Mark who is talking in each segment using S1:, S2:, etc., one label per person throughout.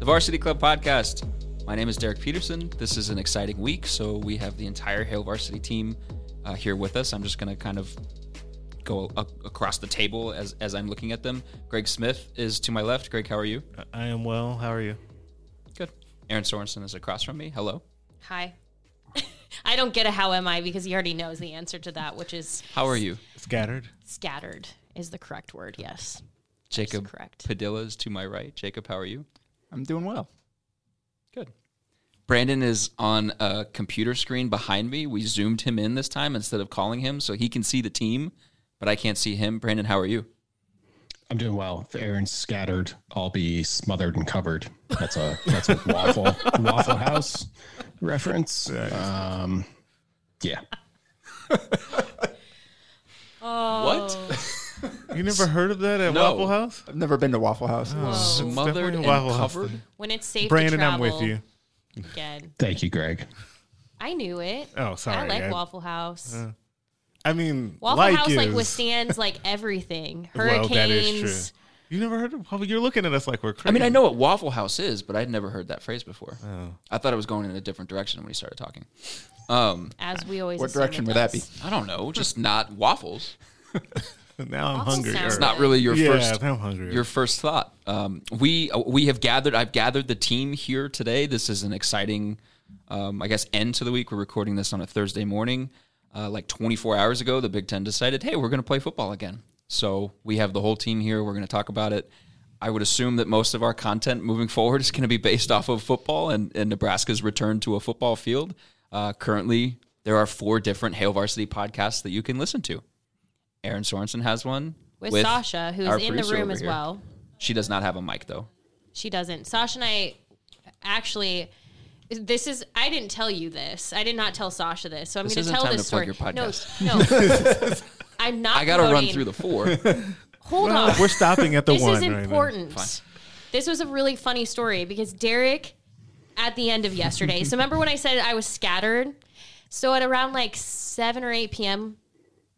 S1: the Varsity Club podcast. My name is Derek Peterson. This is an exciting week, so we have the entire Hail Varsity team uh, here with us. I'm just going to kind of go a- across the table as, as I'm looking at them. Greg Smith is to my left. Greg, how are you?
S2: I am well. How are you?
S1: Good. Aaron Sorensen is across from me. Hello.
S3: Hi. I don't get a how am I because he already knows the answer to that, which is
S1: How are you?
S2: Scattered.
S3: scattered is the correct word. Yes.
S1: Jacob
S3: correct.
S1: Padilla is to my right. Jacob, how are you?
S4: I'm doing well.
S1: Good. Brandon is on a computer screen behind me. We zoomed him in this time instead of calling him so he can see the team, but I can't see him. Brandon, how are you?
S5: I'm doing well. If Aaron's scattered, I'll be smothered and covered. That's a that's a waffle Waffle House reference. Um, yeah.
S1: What?
S2: You never heard of that at
S1: No.
S2: Waffle House?
S4: I've never been to Waffle House.
S1: Smothered
S2: definitely
S1: and
S2: Waffle House
S1: covered?
S2: then.
S3: When it's safe
S2: Brandon,
S3: to
S2: I'm
S3: travel.
S2: with you.
S3: Again.
S5: Thank you, Greg.
S3: I knew it.
S2: Oh, sorry,
S3: I like
S2: Ed.
S3: Waffle House.
S2: I mean,
S3: Waffle
S2: like
S3: House like
S2: is-
S3: withstands like everything.
S2: Well,
S3: Hurricanes.
S2: that is true. You never heard of Waffle? You're looking at us like we're crazy.
S1: I mean, I know what Waffle House is, but I'd never heard that phrase before.
S2: Oh.
S1: I thought it was going in a different direction when he started talking. Um,
S3: As we always
S4: What
S3: assume
S4: direction
S3: it
S4: would that
S3: does.
S4: be?
S1: I don't know, just not waffles.
S2: Now I'm
S3: Waffle
S2: hungry.
S1: It's not really your
S2: yeah,
S1: first
S2: I'm hungry.
S1: your first thought. Um, we we have gathered. I've gathered the team here today. This is an exciting, um, I guess, end to the week. We're recording this on a Thursday morning. Uh, like 24 hours ago, the Big Ten decided, hey, we're going to play football again. So we have the whole team here. We're going to talk about it. I would assume that most of our content moving forward is going to be based off of football and, and Nebraska's return to a football field. Uh, currently, there are four different Hail Varsity podcasts that you can listen to. Aaron Sorensen has one
S3: With, Sasha, who's in the room
S1: over
S3: as
S1: here.
S3: well.
S1: She does not have a mic though.
S3: She doesn't. Sasha and I actually. This is. I didn't tell you this. I did not tell Sasha this. So I'm going to tell
S1: time
S3: this
S1: to
S3: story.
S1: your podcast.
S3: No, no. I'm not.
S1: I got to run through the four.
S3: Hold on.
S2: We're stopping at the
S3: this
S2: one
S3: is
S2: right now.
S3: important. This was a really funny story because Derek, at the end of yesterday, so remember when I said I was scattered? So at around like 7 or 8 p.m.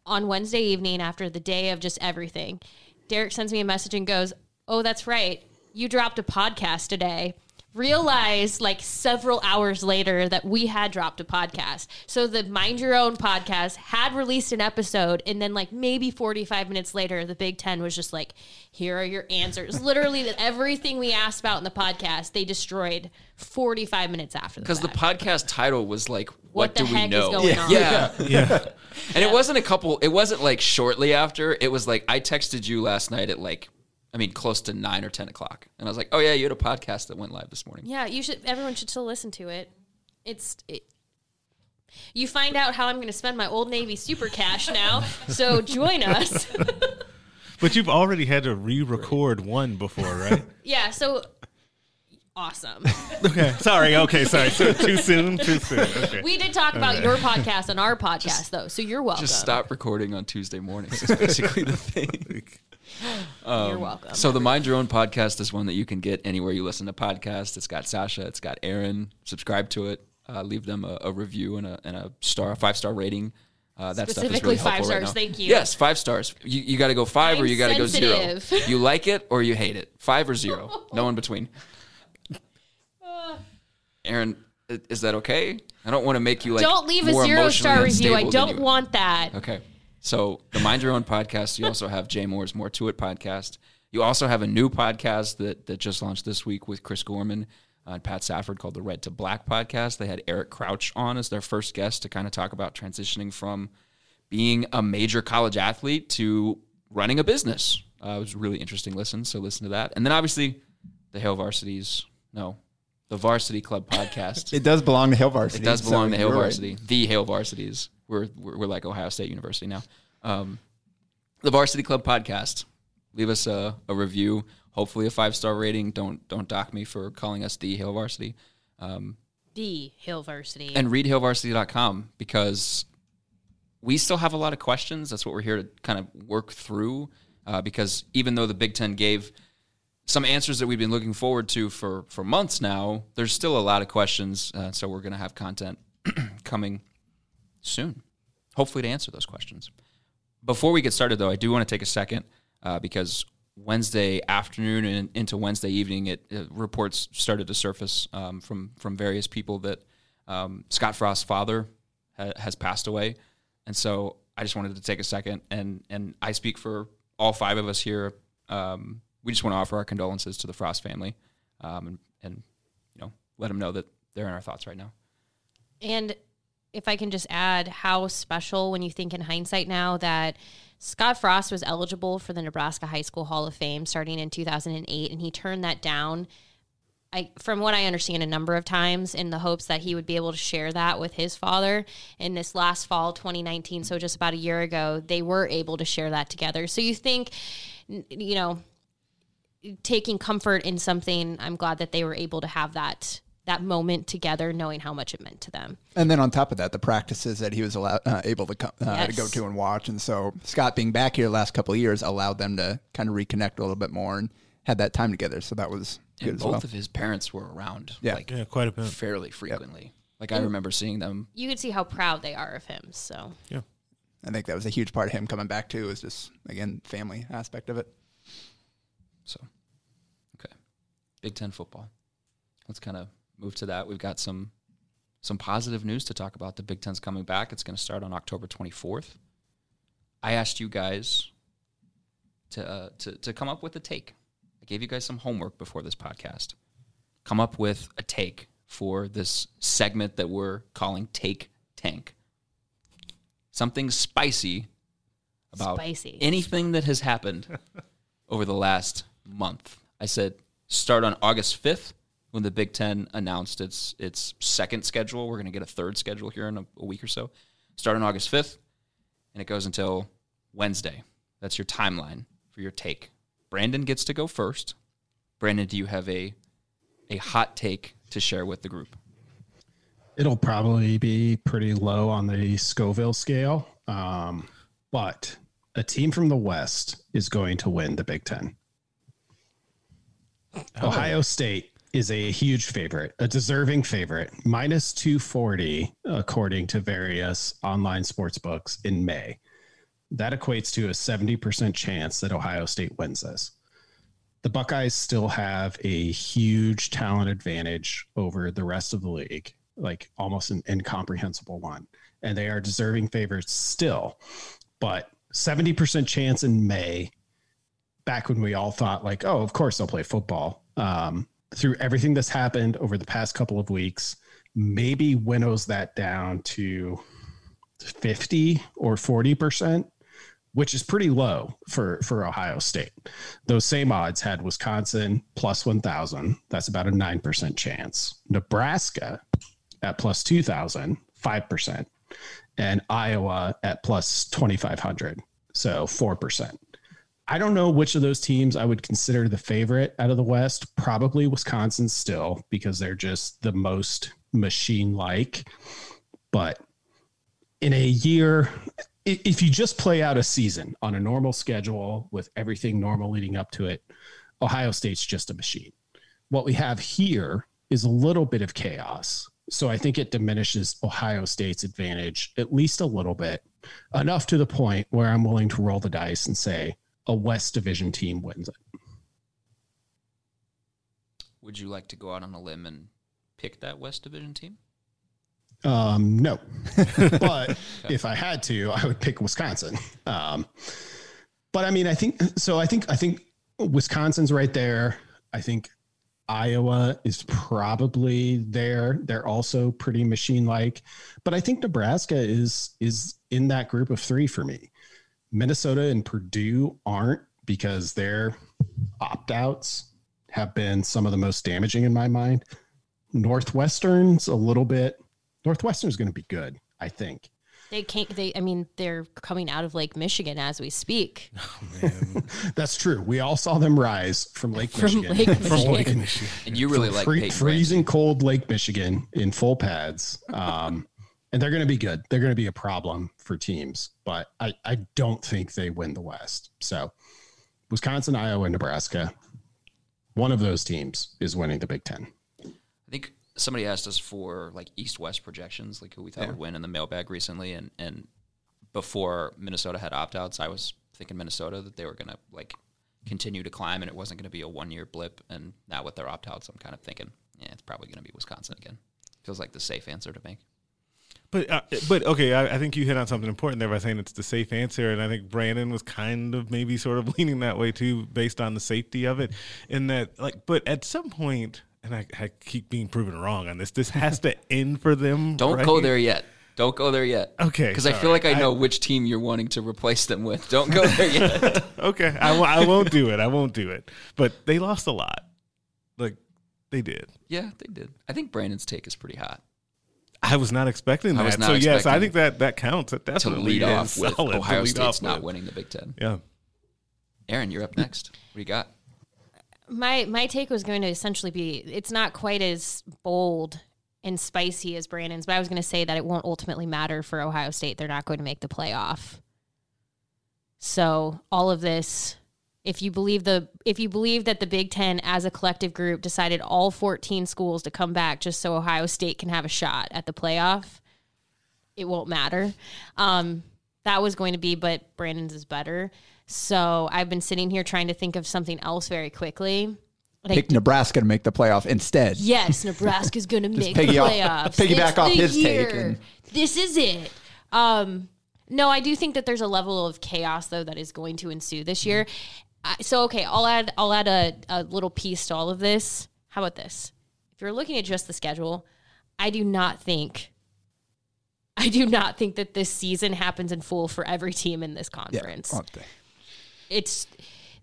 S3: on Wednesday evening, after the day of just everything, Derek sends me a message and goes, Oh, that's right. You dropped a podcast today. Realized like several hours later that we had dropped a podcast. So the Mind Your Own podcast had released an episode, and then like maybe 45 minutes later, the Big Ten was just like, here are your answers. Literally, that everything we asked about in the podcast, they destroyed 45 minutes after the
S1: Because the
S3: fact.
S1: podcast title was like, "What,
S3: What the
S1: do we
S3: heck is
S1: know?"
S3: going on?
S1: Yeah,
S2: Yeah.
S1: and it wasn't a couple. It wasn't like shortly after. It was like I texted you last night at like, I mean, close to nine or ten o'clock, and I was like, "Oh yeah, you had a podcast that went live this morning."
S3: Yeah, you should. Everyone should still listen to it. It's it. You find out how I'm going to spend my Old Navy super cash now. So join us.
S2: But you've already had to re-record one before, right?
S3: yeah. So awesome.
S2: okay. Sorry. Okay. Sorry. So too soon. Too soon. Okay.
S3: We did talk about your podcast on our podcast though, so you're welcome.
S1: Just stop recording on Tuesday mornings. Is basically the thing.
S3: you're welcome.
S1: So the Mind Your Own podcast is one that you can get anywhere you listen to podcasts. It's got Sasha, it's got Aaron. Subscribe to it. Uh, leave them a, a review and a, and a star, a five star rating. Uh, that stuff is
S3: Specifically
S1: really
S3: five
S1: helpful right
S3: stars, thank you.
S1: Yes, five stars. You, you got to go 5 or
S3: I'm
S1: you got to go zero. You like it or you hate it. Five or zero. No in between. Aaron, is that okay? I don't want to make you like
S3: don't leave a zero star review. I don't
S1: you-
S3: want that.
S1: Okay. So the Mind Your Own podcast. You also have Jay Moore's More to It podcast. You also have a new podcast that that just launched this week with Chris Gorman. uh, Pat Safford called the Red to Black podcast. They had Eric Crouch on as their first guest to kind of talk about transitioning from being a major college athlete to running a business. Uh, it was a really interesting listen, so listen to that. And then obviously the Hail Varsities, no, the Varsity Club podcast.
S4: It does belong to Hail Varsity.
S1: It does belong
S4: so
S1: to Hail
S4: you're right.
S1: Varsity, the Hail Varsities. We're, we're we're like Ohio State University now. Um, the Varsity Club podcast. Leave us a, a review, hopefully a five star rating. Don't don't dock me for calling us the Hill Varsity. Um,
S3: The Hill Varsity.
S1: and read hailvarsity.com because we still have a lot of questions. That's what we're here to kind of work through. Uh, because even though the Big Ten gave some answers that we've been looking forward to for for months now, there's still a lot of questions. Uh, so we're going to have content coming soon, hopefully to answer those questions. Before we get started, though, I do want to take a second uh, because Wednesday afternoon and into Wednesday evening, it, it reports started to surface um, from from various people that um, Scott Frost's father ha- has passed away, and so I just wanted to take a second and and I speak for all five of us here. Um, we just want to offer our condolences to the Frost family, um, and and you know let them know that they're in our thoughts right now.
S3: And if I can just add how special when you think in hindsight now that Scott Frost was eligible for the Nebraska High School Hall of Fame starting in 2008 and he turned that down I from what I understand a number of times in the hopes that he would be able to share that with his father in this last fall 2019 so just about a year ago they were able to share that together. So you think you know taking comfort in something I'm glad that they were able to have that that moment together knowing how much it meant to them.
S4: And then on top of that, the practices that he was allowed, uh, able to, co- uh, to go to and watch. And so Scott being back here the last couple of years allowed them to kind of reconnect a little bit more and had that time together. So that was good
S1: And
S4: as
S1: both
S4: well.
S1: of his parents were around,
S4: Yeah.
S1: like
S2: Yeah, quite a bit.
S1: fairly frequently. Like I remember seeing them.
S3: You could see how proud they are of him. So yeah,
S4: I think that was a huge part of him coming back too. Is just again family aspect of it.
S1: So, okay, Big Ten football. Let's kind of move to that. We've got some some positive news to talk about. The Big Ten's coming back. It's going to start on October 24th. I asked you guys to uh, to to come up with a take. I gave you guys some homework before this podcast. Come up with a take for this segment that we're calling Take Tank. Something spicy about
S3: Spicy.
S1: anything that has happened over the last month. I said start on August 5th when the Big Ten announced its its second schedule. We're going to get a third schedule here in a, a week or so. Start on August 5th, and it goes until Wednesday. That's your timeline for your take. Brandon gets to go first. Brandon, do you have a a hot take to share with the group?
S5: It'll probably be pretty low on the Scoville scale, um, but a team from the West is going to win the Big Ten. Ohio State is a huge favorite, a deserving favorite, minus 240, according to various online sports books in May. That equates to a 70% chance that Ohio State wins this. The Buckeyes still have a huge talent advantage over the rest of the league, like almost an incomprehensible one. And they are deserving favorites still. But 70% chance in May, back when we all thought, like, oh, of course they'll play football. Um, through everything that's happened over the past couple of weeks, maybe winnows that down to 50 or 40%, which is pretty low for, for Ohio State. Those same odds had Wisconsin plus 1,000. That's about a 9% chance. Nebraska at plus 2,000, 5%. And Iowa at plus 2,500. So 4%. I don't know which of those teams I would consider the favorite out of the West. Probably Wisconsin still because they're just the most machine like. But in a year, if you just play out a season on a normal schedule with everything normal leading up to it, Ohio State's just a machine. What we have here is a little bit of chaos. So I think it diminishes Ohio State's advantage at least a little bit, enough to the point where I'm willing to roll the dice and say a West Division team wins it.
S1: Would you like to go out on a limb and pick that West Division team?
S5: Um, no, but if I had to, I would pick Wisconsin. Um, but I mean, I think so. I think I think Wisconsin's right there. I think Iowa is probably there. They're also pretty machine like, but I think Nebraska is is in that group of three for me. Minnesota and Purdue aren't because their opt outs have been some of the most damaging in my mind. Northwestern's a little bit. Northwestern's going to be good, I think.
S3: They can't. They. I mean, they're coming out of Lake Michigan as we speak.
S5: That's true. We all saw them rise from Lake
S3: From
S5: Michigan.
S3: Lake
S5: From Lake
S2: Michigan.
S1: And you really
S5: from
S1: like
S5: free- freezing cold Lake Michigan in full pads. Um, and they're going to be good. They're going to be a problem for teams, but I, I don't think they win the West. So Wisconsin, Iowa, Nebraska, one of those teams is winning the Big Ten.
S1: I think somebody asked us for like East West projections, like who we thought would win in the mailbag recently, and and before Minnesota had opt outs, I was thinking Minnesota that they were gonna like continue to climb, and it wasn't gonna be a one year blip. And now with their opt outs, I'm kind of thinking, yeah, it's probably gonna be Wisconsin again. Feels like the safe answer to make.
S2: But uh, but okay, I, I think you hit on something important there by saying it's the safe answer, and I think Brandon was kind of maybe sort of leaning that way too, based on the safety of it. In that, like, but at some point, and I, I keep being proven wrong on this. This has to end for them.
S1: Don't
S2: right?
S1: go there yet. Don't go there yet.
S2: Okay,
S1: Because I feel like I
S2: I-
S1: know which team you're wanting to replace them with. Don't go there yet.
S2: Okay, I won't do it. I won't do it. But they lost a lot. Like they did.
S1: yeah, they did. I think Brandon's take is pretty hot.
S2: I was not expecting that.
S1: I was not
S2: so yes, I think that that counts. That
S1: To
S2: definitely
S1: lead
S2: is
S1: off with
S2: solid
S1: Ohio
S2: lead
S1: State's
S2: off
S1: not
S2: with.
S1: winning the Big Ten.
S2: Yeah.
S1: Aaron, you're up next. What do you got?
S3: My my take was going to essentially be it's not quite as bold and spicy as Brandon's, but I was going to say that it won't ultimately matter for Ohio State. They're not going to make the playoff. So all of this, if you believe the if you believe that the Big Ten as a collective group decided all 14 schools to come back just so Ohio State can have a shot at the playoff, it won't matter. Um, that was going to be, but Brandon's is better. So I've been sitting here trying to think of something else very quickly. I
S4: Pick Nebraska to make the playoff instead.
S3: Yes, Nebraska's going to make the
S4: off-
S3: playoffs.
S4: piggyback
S3: It's
S4: off his take
S3: year.
S4: and-
S3: This is it. Um, no, I do think that there's a level of chaos though that is going to ensue this year. I, so okay, I'll add I'll add a, a little piece to all of this. How about this? If you're looking at just the schedule, I do not think I do not think that this season happens in full for every team in this conference.
S4: Okay.
S3: It's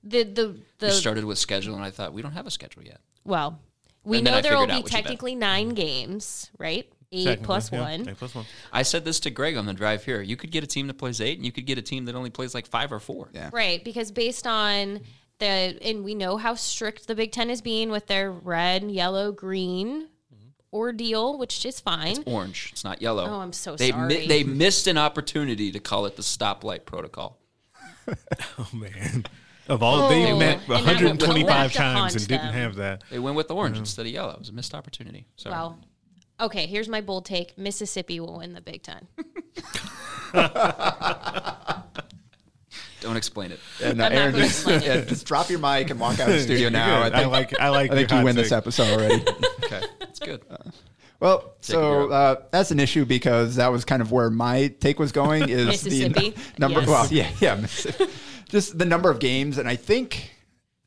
S3: the the
S1: We
S3: the
S1: started with schedule, and I thought we don't have a schedule yet.
S3: well, we
S1: And
S3: know
S1: I
S3: there will be
S1: what you meant.
S3: technically nine games, right? Eight
S2: Technically,
S3: plus
S2: yeah,
S3: one.
S2: eight plus one.
S1: I said this to Greg on the drive here. You could get a team that plays eight, and you could get a team that only plays like five or four.
S4: Yeah.
S3: Right, because based on the and we know how strict the Big Ten is being with their red, yellow, green mm-hmm. ordeal, which is fine.
S1: It's orange. It's not yellow.
S3: Oh, I'm so
S1: they
S3: sorry.
S1: they missed an opportunity to call it the stoplight protocol.
S2: Oh man. Of all they
S3: Oh,
S2: met
S3: and that would
S2: 125 times and didn't
S3: them.
S2: have that.
S1: They went with the orange instead of yellow. It was a missed opportunity. Sorry.
S3: Well, okay, here's my bold take: Mississippi will win the Big Ten.
S1: Don't explain it.
S4: Yeah, no,
S3: I'm
S4: Aaron,
S3: gonna
S4: just,
S3: explain it.
S4: just drop your mic and walk out of the studio now.
S2: good.
S4: I,
S2: I like- I like
S4: I think you
S2: hot
S4: win this episode already.
S1: Okay, that's good.
S4: Well,
S1: Take
S4: so uh, that's an issue because that was kind of where my take was going. Is
S3: Mississippi?
S4: the number?
S3: Yes.
S4: Well, yeah, yeah, just the number of games, and I think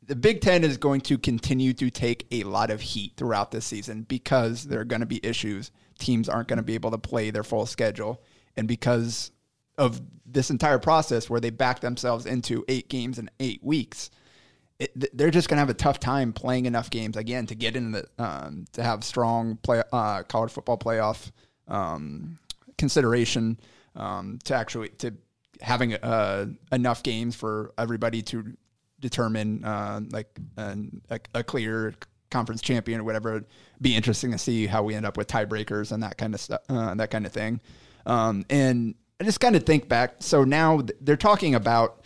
S4: the Big Ten is going to continue to take a lot of heat throughout this season because there are going to be issues. Teams aren't going to be able to play their full schedule, and because of this entire process where they back themselves into eight games in eight weeks it, they're just going to have a tough time playing enough games again to get in the um, to have strong play uh, college football playoff um, consideration um, to actually to having uh, enough games for everybody to determine uh, like an, a, a clear conference champion or whatever. It'd be interesting to see how we end up with tiebreakers and that kind of stuff, uh, that kind of thing. Um, and I just kind of think back. So now th- they're talking about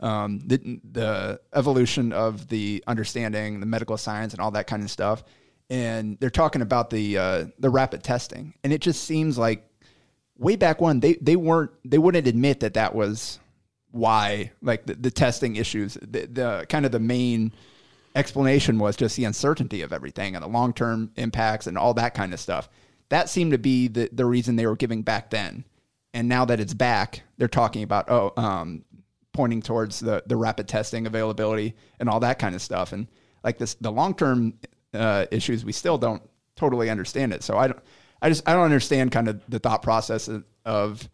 S4: um, the, the evolution of the understanding, the medical science, and all that kind of stuff. And they're talking about the uh, the rapid testing, and it just seems like way back when they they weren't they wouldn't admit that that was why like the, the testing issues. The, the kind of the main explanation was just the uncertainty of everything and the long term impacts and all that kind of stuff. That seemed to be the, the reason they were giving back then. And now that it's back, they're talking about, oh, um, pointing towards the, the rapid testing availability and all that kind of stuff. And like this, the long term uh, issues, we still don't totally understand it. So I don't, I just I don't understand kind of the thought process of, of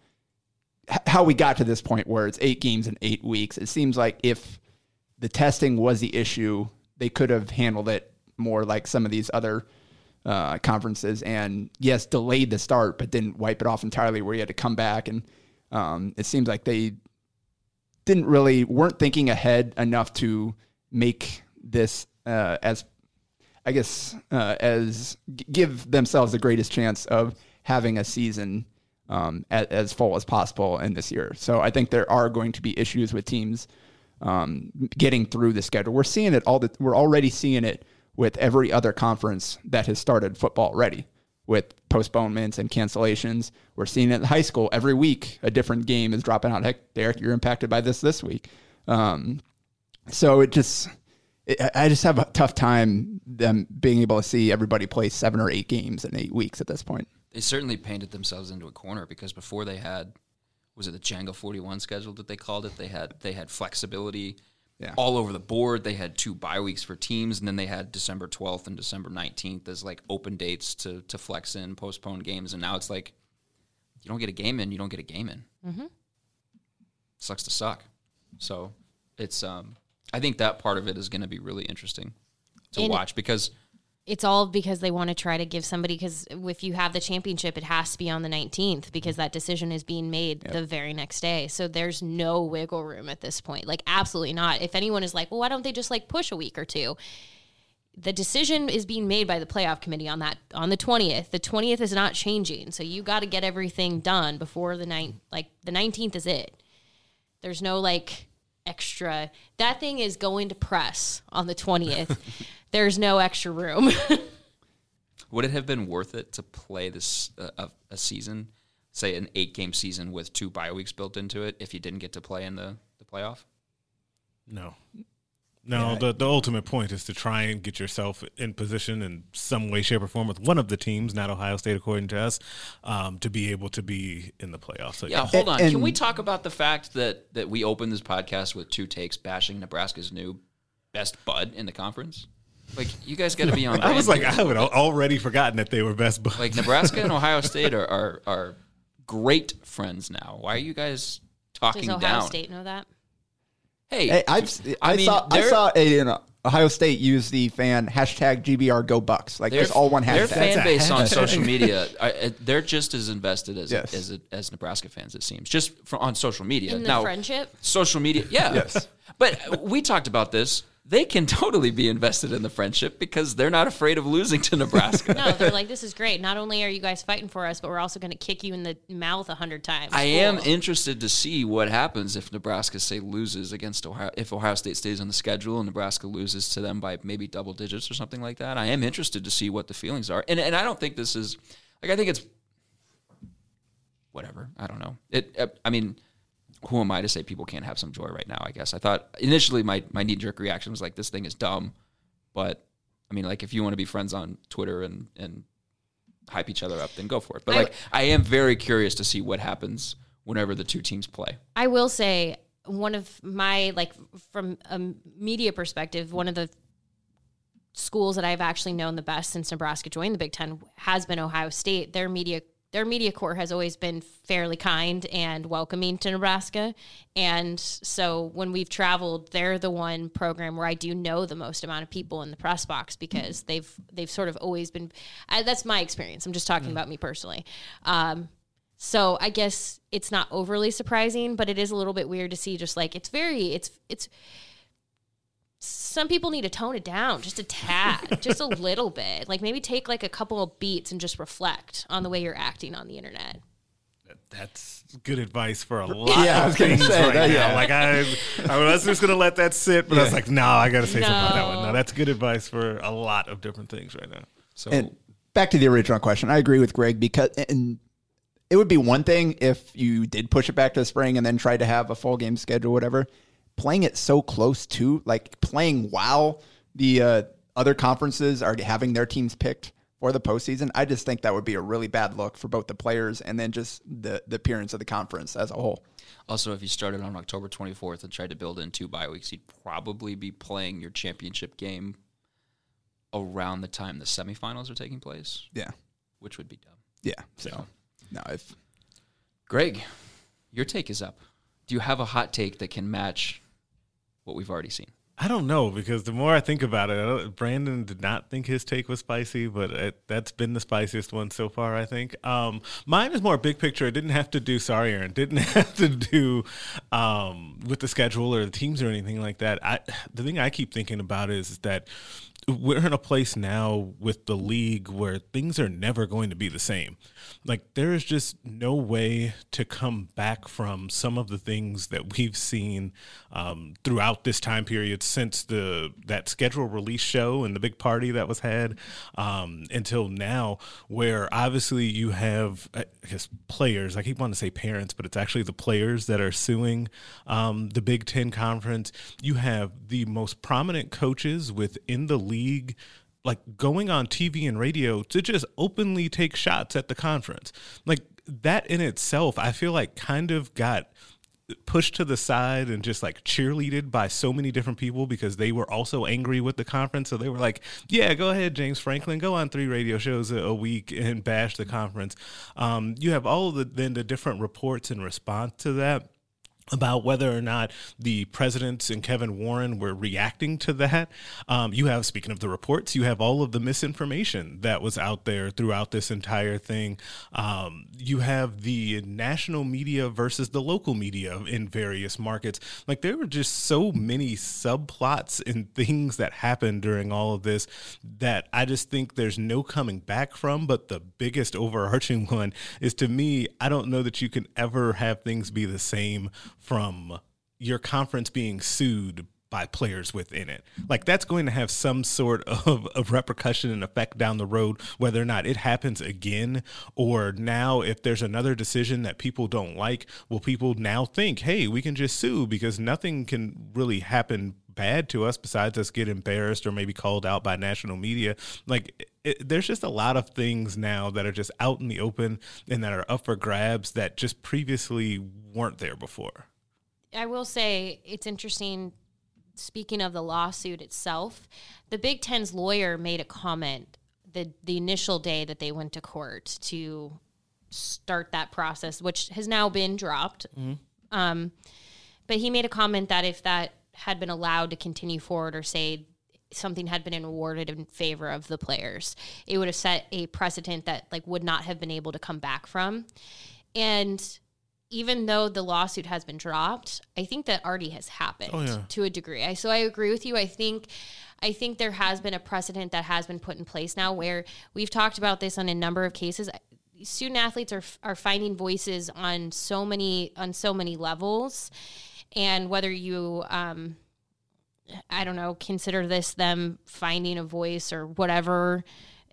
S4: how we got to this point where it's eight games in eight weeks. It seems like if the testing was the issue, they could have handled it more like some of these other uh, conferences and yes, delayed the start, but didn't wipe it off entirely where you had to come back. And um, it seems like they didn't really weren't thinking ahead enough to make this uh, as I guess uh, as give themselves the greatest chance of having a season um, as, as full as possible in this year. So I think there are going to be issues with teams um, getting through the schedule. We're seeing it all. The, we're already seeing it with every other conference that has started football already with postponements and cancellations. We're seeing it in high school every week. A different game is dropping out. Heck, Derek, you're impacted by this this week. Um, so it just, I just have a tough time them being able to see everybody play seven or eight games in eight weeks at this point.
S1: They certainly painted themselves into a corner because before they had, was it the Django 41 schedule that they called it? They had they had flexibility
S4: Yeah.
S1: all over the board. They had two bye weeks for teams, and then they had December 12th and December 19th as like open dates to to flex in, postpone games, and now it's like you don't get a game in, you don't get a game in.
S3: Mhm.
S1: Sucks to suck. So it's um I think that part of it is going to be really interesting to
S3: And-
S1: watch because
S3: It's all because they want to try to give somebody because if you have the championship, it has to be on the 19th because mm. that decision is being made the very next day. So there's no wiggle room at this point. Like absolutely not. If anyone is like, well, why don't they just like push a week or two? The decision is being made by the playoff committee on that on the 20th. The 20th is not changing. So you got to get everything done before the ninth. Like the 19th is it. There's no like extra. That thing is going to press on the 20th. There's no extra room.
S1: Would it have been worth it to play this uh, a, a season, say an eight game season with two bye weeks built into it, if you didn't get to play in the, the playoff?
S2: No. No, the, the ultimate point is to try and get yourself in position in some way, shape, or form with one of the teams, not Ohio State, according to us, um, to be able to be in the playoffs. So,
S1: Yeah, hold on. Can we talk about the fact that that we opened this podcast with two takes bashing Nebraska's new best bud in the conference? Like you guys got to be on.
S2: I was like,
S1: here.
S2: I would al- already forgotten that they were best buds.
S1: like Nebraska and Ohio State are, are are great friends now. Why are you guys talking
S3: Does Ohio
S1: down?
S3: State know that?
S1: Hey,
S4: Hey, I've I,
S1: I mean,
S4: saw I saw a you know, Ohio State use the fan hashtag GBR Go Bucks like
S1: Their-
S4: just all one hashtag.
S1: Their
S4: hashtag.
S1: fan base on social media, I, I- they're just as invested as
S4: Yes.
S1: as, as Nebraska fans. It seems just from, on social media.
S3: In the
S1: now,
S3: friendship?
S1: social media, yeah.
S4: Yes.
S1: But we talked about this. They can totally be invested in the friendship because they're not afraid of losing to Nebraska.
S3: No, they're like, this is great. Not only are you guys fighting for us, but we're also going to kick you in the mouth a hundred times.
S1: I am interested to see what happens if Nebraska say loses against Ohio. If Ohio State stays on the schedule and Nebraska loses to them by maybe double digits or something like that, I am interested to see what the feelings are. And and I don't think this is like I think it's whatever. I don't know. It. I mean, who am I to say people can't have some joy right now? I guess I thought initially my my knee jerk reaction was like this thing is dumb, but I mean like if you want to be friends on Twitter and and hype each other up, then go for it. But
S3: I-
S1: like I am very curious to see what happens whenever the two teams play.
S3: I will say one of my like from a media perspective, one of the schools that I've actually known the best since Nebraska joined the Big Ten has been Ohio State. Their media their media corps has always been fairly kind and welcoming to Nebraska. And so when we've traveled, they're the one program where I do know the most amount of people in the press box because they've they've sort of always been. I, that's my experience. I'm just talking about me personally. Um, so I guess it's not overly surprising, but it is a little bit weird to see. Just like it's very, it's it's. Some people need to tone it down just a tad, just a little bit. Like maybe take like a couple of beats and just reflect on the way you're acting on the internet.
S2: That's good advice for a lot
S4: Yeah, I
S2: of
S4: was gonna
S2: things
S4: say
S2: right
S4: that,
S2: now.
S4: yeah.
S2: Like I, I was just gonna let that sit, but I was like, no, I gotta say something about that one.
S3: No.
S2: No, that's good advice for a lot of different things right now.
S1: So
S4: And back to the original question, I agree with Greg because and it would be one thing if you did push it back to the spring and then tried to have a full game schedule, whatever. Playing it so close to like playing while the uh, other conferences are having their teams picked for the postseason, I just think that would be a really bad look for both the players and then just the the appearance of the conference as a whole.
S1: also, if you started on October 24th and tried to build in two bye weeks, you'd probably be playing your championship game around the time the semifinals are taking place,
S4: Yeah.
S1: which would be dumb.
S4: Yeah. So, no, if
S1: Greg, your take is up. Do you have a hot take that can match what we've already seen?
S2: I don't know because the more I think about it, Brandon did not think his take was spicy, but it, that's been the spiciest one so far. I think um, mine is more big picture. It didn't have to do. Sorry, Aaron, didn't have to do um, with the schedule or the teams or anything like that. I the thing I keep thinking about is that we're in a place now with the league where things are never going to be the same. Like there is just no way to come back from some of the things that we've seen um, throughout this time period since the that schedule release show and the big party that was had um, until now, where obviously you have I guess players. I keep wanting to say parents, but it's actually the players that are suing um, the Big Ten conference. You have the most prominent coaches within the league like going on TV and radio to just openly take shots at the conference. Like that in itself, I feel like kind of got pushed to the side and just like cheerleaded by so many different people because they were also angry with the conference. So they were like, yeah, go ahead, James Franklin, go on three radio shows a, week and bash the conference. Um, you have all the then the different reports in response to that about whether or not the presidents and Kevin Warren were reacting to that. Um, you have, speaking of the reports, you have all of the misinformation that was out there throughout this entire thing. Um, you have the national media versus the local media in various markets. Like there were just so many subplots and things that happened during all of this that I just think there's no coming back from. But the biggest overarching one is to me, I don't know that you can ever have things be the same from your conference being sued by players within it. Like that's going to have some sort of, of repercussion and effect down the road, whether or not it happens again or now if there's another decision that people don't like, will people now think, hey, we can just sue because nothing can really happen bad to us besides us get embarrassed or maybe called out by national media. Like it, there's just a lot of things now that are just out in the open and that are up for grabs that just previously weren't there before.
S3: I will say it's interesting. Speaking of the lawsuit itself, the Big Ten's lawyer made a comment the the initial day that they went to court to start that process, which has now been dropped. Um, but he made a comment that if that had been allowed to continue forward, or say something had been awarded in favor of the players, it would have set a precedent that like would not have been able to come back from. And even though the lawsuit has been dropped, I think that already has happened
S2: Oh, yeah.
S3: to a degree. I, so I agree with you. I think I think there has been a precedent that has been put in place now where we've talked about this on a number of cases. Student athletes are are finding voices on so many on so many levels, and whether you um, I don't know, consider this them finding a voice or whatever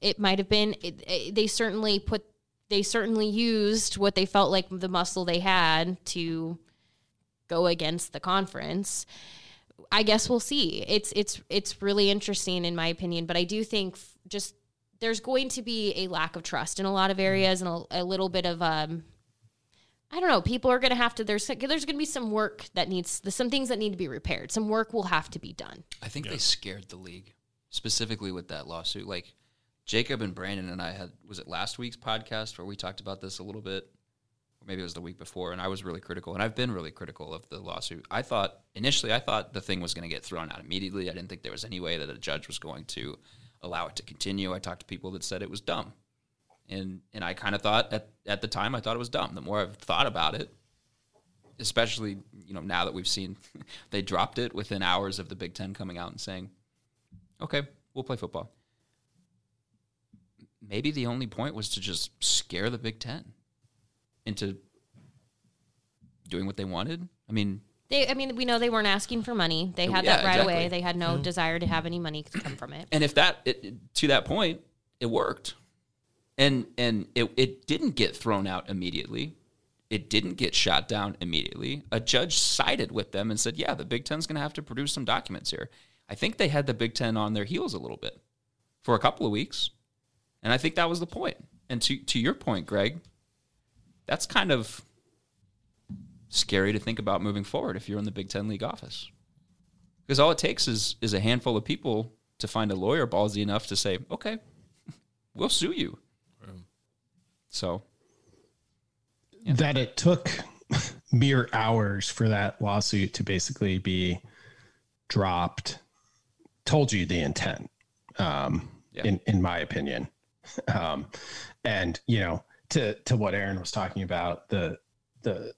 S3: it might have been. It, it- they certainly put, they certainly used what they felt like the muscle they had to go against the conference. I guess we'll see. It's it's it's really interesting in my opinion, but I do think just there's going to be a lack of trust in a lot of areas and a, a little bit of um I don't know. People are going to have to. There's there's going to be some work that needs. Some things that need to be repaired. Some work will have to be done.
S1: I think they scared the league, specifically with that lawsuit. Like Jacob and Brandon and I had was it last week's podcast where we talked about this a little bit, maybe it was the week before, and I was really critical, and I've been really critical of the lawsuit. I thought initially I thought the thing was going to get thrown out immediately. I didn't think there was any way that a judge was going to allow it to continue. I talked to people that said it was dumb. And and I kind of thought at, at the time I thought it was dumb. The more I've thought about it, especially you know now that we've seen they dropped it within hours of the Big Ten coming out and saying, "Okay, we'll play football." Maybe the only point was to just scare the Big Ten into doing what they wanted. I mean,
S3: They, I mean, we know they weren't asking for money. They had
S1: Yeah,
S3: that right
S1: exactly.
S3: away. They had no desire to have any money come from it.
S1: and if that it, it- to that point, it worked, and and it it didn't get thrown out immediately. It didn't get shot down immediately. A judge sided with them and said, "Yeah, the Big Ten's going to have to produce some documents here." I think they had the Big Ten on their heels a little bit for a couple of weeks, and I think that was the point. And to to your point, Greg, that's kind of scary to think about moving forward if you're in the Big Ten league office, because all it takes is is a handful of people to find a lawyer ballsy enough to say, okay, we'll sue you. So
S5: that it took mere hours for that lawsuit to basically be dropped told you the intent um,
S1: Yeah.
S5: in in my opinion um, and you know to to what aaron was talking about the the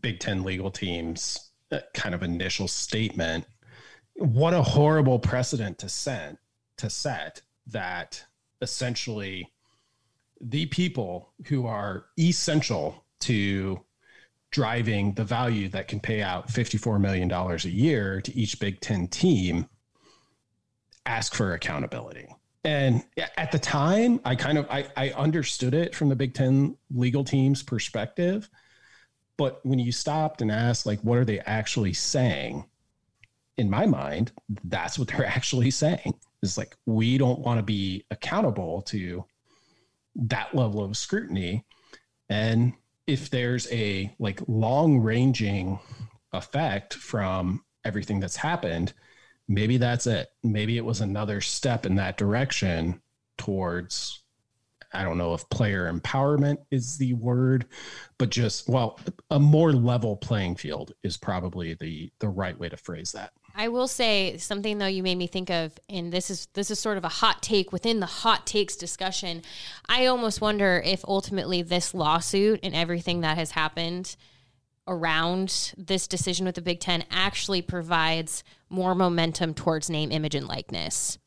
S5: big 10 legal teams uh, kind of initial statement what a horrible precedent to set to set that essentially the people who are essential to driving the value that can pay out $54 million a year to each Big Ten team ask for accountability. And at the time, I kind of I, I understood it from the Big Ten legal team's perspective. But when you stopped and asked, like, what are they actually saying? In my mind, that's what they're actually saying. Is like, we don't want to be accountable to that level of scrutiny. And if there's a like long ranging effect from everything that's happened, maybe that's it. Maybe it was another step in that direction towards, I don't know if player empowerment is the word, but just, well, a more level playing field is probably the, the right way to phrase that.
S3: I will say something though you made me think of, and this is this is sort of a hot take within the hot takes discussion. I almost wonder if ultimately this lawsuit and everything that has happened around this decision with the Big Ten actually provides more momentum towards name, image, and likeness.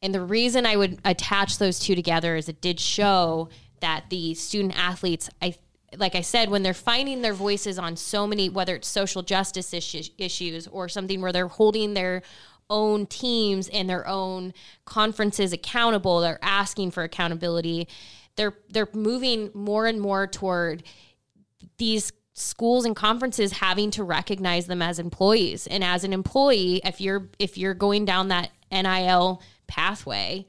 S3: And the reason I would attach those two together is it did show that the student athletes, I like I said, when they're finding their voices on so many, whether it's social justice issues, issues or something where they're holding their own teams and their own conferences accountable, they're asking for accountability. They're they're moving more and more toward these schools and conferences having to recognize them as employees. And as an employee, if you're if you're going down that NIL pathway,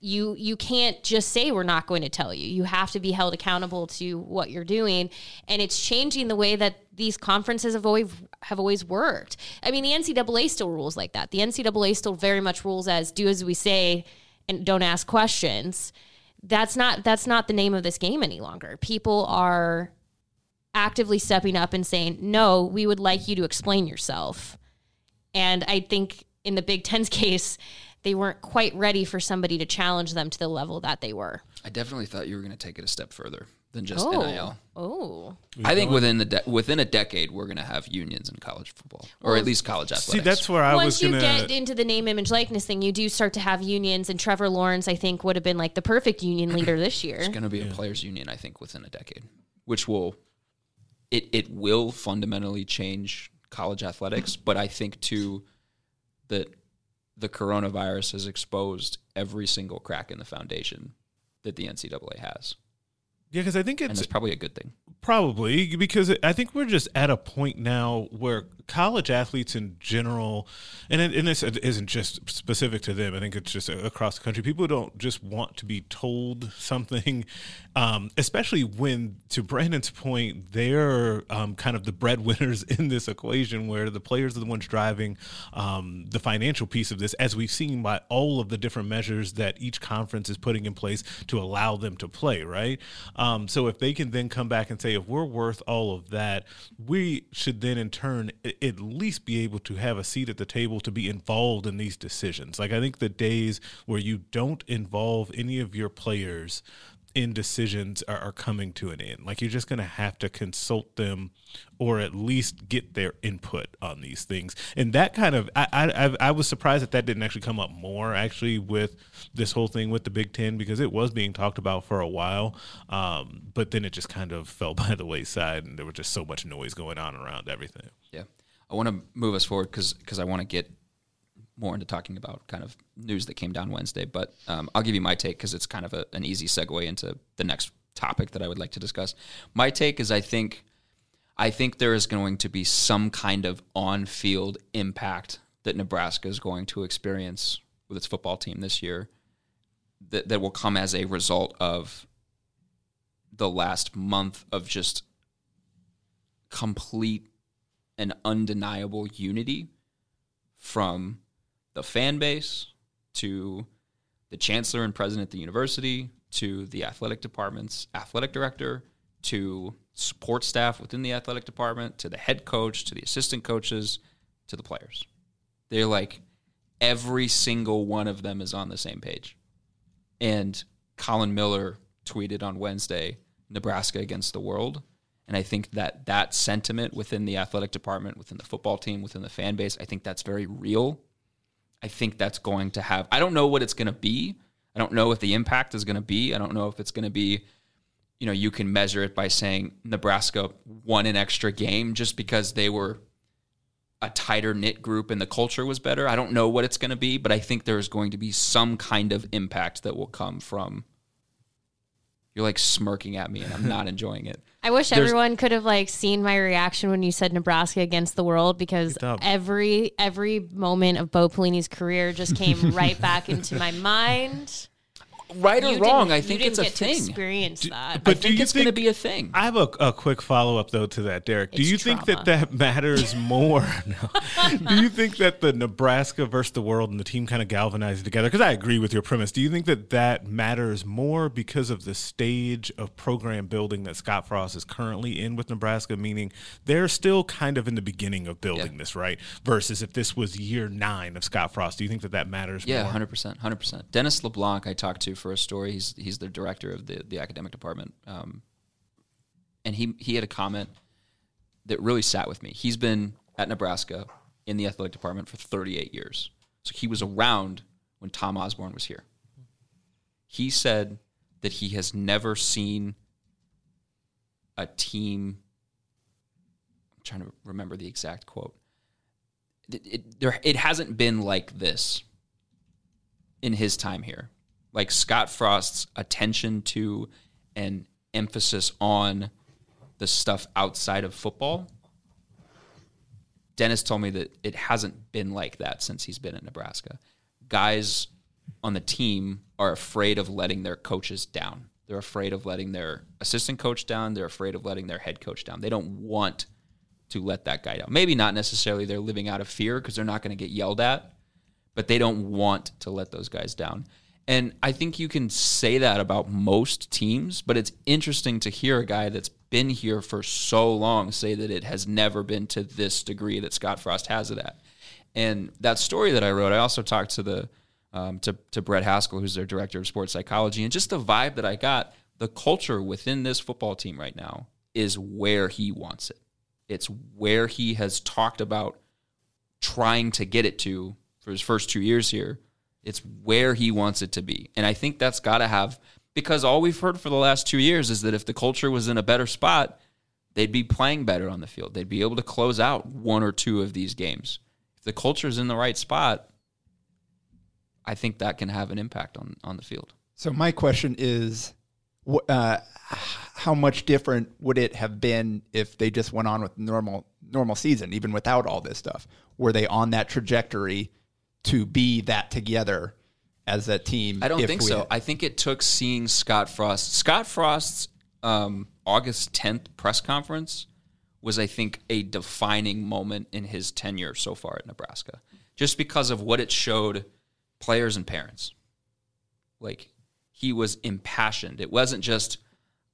S3: you you can't just say we're not going to tell you. You have to be held accountable to what you're doing, and it's changing the way that these conferences have always have always worked. I mean, the NCAA still rules like that. The NCAA still very much rules as do as we say and don't ask questions. That's not that's not the name of this game any longer. People are actively stepping up and saying, "No, we would like you to explain yourself." And I think in the Big Ten's case, they weren't quite ready for somebody to challenge them to the level that they were.
S1: I definitely thought you were going to take it a step further than just
S3: oh,
S1: NIL.
S3: oh,
S1: I think within the de- within a decade we're going to have unions in college football, or at least college athletics.
S2: See, that's where I
S3: Once
S2: was
S3: you
S2: gonna.
S3: get into the name, image, likeness thing, you do start to have unions. And Trevor Lawrence, I think, would have been like the perfect union leader this year.
S1: It's going to be a players' union, I think, within a decade, which will it it will fundamentally change college athletics. But I think too that the coronavirus has exposed every single crack in the foundation that the NCAA has,
S2: yeah, because I think
S1: and
S2: it's
S1: probably a good thing.
S2: Probably because I think we're just at a point now where college athletes in general, and, it, and this isn't just specific to them. I think it's just across the country. People don't just want to be told something, um, especially when, to Brandon's point, they're um, kind of the breadwinners in this equation, where the players are the ones driving um, the financial piece of this, as we've seen by all of the different measures that each conference is putting in place to allow them to play. Right. Um, so if they can then come back and say, if we're worth all of that, we should then in turn at least be able to have a seat at the table to be involved in these decisions. Like I think the days where you don't involve any of your players in decisions are, are coming to an end. Like you're just going to have to consult them or at least get their input on these things. And that kind of, I, I, I- was surprised that that didn't actually come up more actually with this whole thing with the Big Ten because it was being talked about for a while. Um, but then it just kind of fell by the wayside and there was just so much noise going on around everything.
S1: I want to move us forward because I want to get more into talking about kind of news that came down Wednesday. But um, I'll give you my take because it's kind of a, an easy segue into the next topic that I would like to discuss. My take is I think I think there is going to be some kind of on-field impact that Nebraska is going to experience with its football team this year that, that will come as a result of the last month of just complete and undeniable unity from the fan base, to the chancellor and president of the university, to the athletic department's athletic director, to support staff within the athletic department, to the head coach, to the assistant coaches, to the players. They're like every single one of them is on the same page. And Colin Miller tweeted on Wednesday, Nebraska against the world. And I think that that sentiment within the athletic department, within the football team, within the fan base, I think that's very real. I think that's going to have, I don't know what it's going to be. I don't know what the impact is going to be. I don't know if it's going to be, you know, you can measure it by saying Nebraska won an extra game just because they were a tighter knit group and the culture was better. I don't know what it's going to be, but I think there's going to be some kind of impact that will come from. You're like smirking at me and I'm not enjoying it.
S3: I wish
S1: There's-
S3: everyone could have like seen my reaction when you said Nebraska against the world because every every moment of Bo Pelini's career just came right back into my mind.
S1: Right or wrong,
S3: didn't-
S1: I
S3: you
S1: think
S3: didn't
S1: it's a
S3: to
S1: thing.
S3: experience that.
S2: but
S1: I
S2: do
S1: think
S2: you
S1: it's going to be a thing.
S2: I have a, a quick follow up though to that, Derek. Do
S3: It's
S2: you think that that matters more? no. Do you think that the Nebraska versus the world and the team kind of galvanized together? Because I agree with your premise. Do you think that that matters more because of the stage of program building that Scott Frost is currently in with Nebraska? Meaning they're still kind of in the beginning of building
S1: Yeah.
S2: this, right? Versus if this was year nine of Scott Frost, do you think that that matters?
S1: Yeah, hundred percent, hundred percent. Dennis LeBlanc, I talked to for a story. He's he's the director of the the academic department, um, and he he had a comment that really sat with me. He's been at Nebraska in the athletic department for 38 years, so he was around when Tom Osborne was here. He said that he has never seen a team. I'm trying to remember the exact quote. It, it, there, it hasn't been like this in his time here. Like Scott Frost's attention to and emphasis on the stuff outside of football. Dennis told me that it hasn't been like that since he's been at Nebraska. Guys on the team are afraid of letting their coaches down. They're afraid of letting their assistant coach down. They're afraid of letting their head coach down. They don't want to let that guy down. Maybe not necessarily they're living out of fear because they're not going to get yelled at, but they don't want to let those guys down. And I think you can say that about most teams, but it's interesting to hear a guy that's been here for so long say that it has never been to this degree that Scott Frost has it at. And that story that I wrote, I also talked to the um, to to Brett Haskell, who's their director of sports psychology, and just the vibe that I got, the culture within this football team right now is where he wants it. It's where he has talked about trying to get it to for his first two years here. It's where he wants it to be. And I think that's got to have, because all we've heard for the last two years is that if the culture was in a better spot, they'd be playing better on the field. They'd be able to close out one or two of these games. If the culture's in the right spot, I think that can have an impact on, on the field.
S4: So my question is, uh, how much different would it have been if they just went on with normal normal season, even without all this stuff? Were they on that trajectory to be that together as a team?
S1: I don't think so.
S4: had-
S1: I think it took seeing Scott Frost. Scott Frost's um, August 10th press conference was, I think, a defining moment in his tenure so far at Nebraska, just because of what it showed players and parents. Like, he was impassioned. It wasn't just,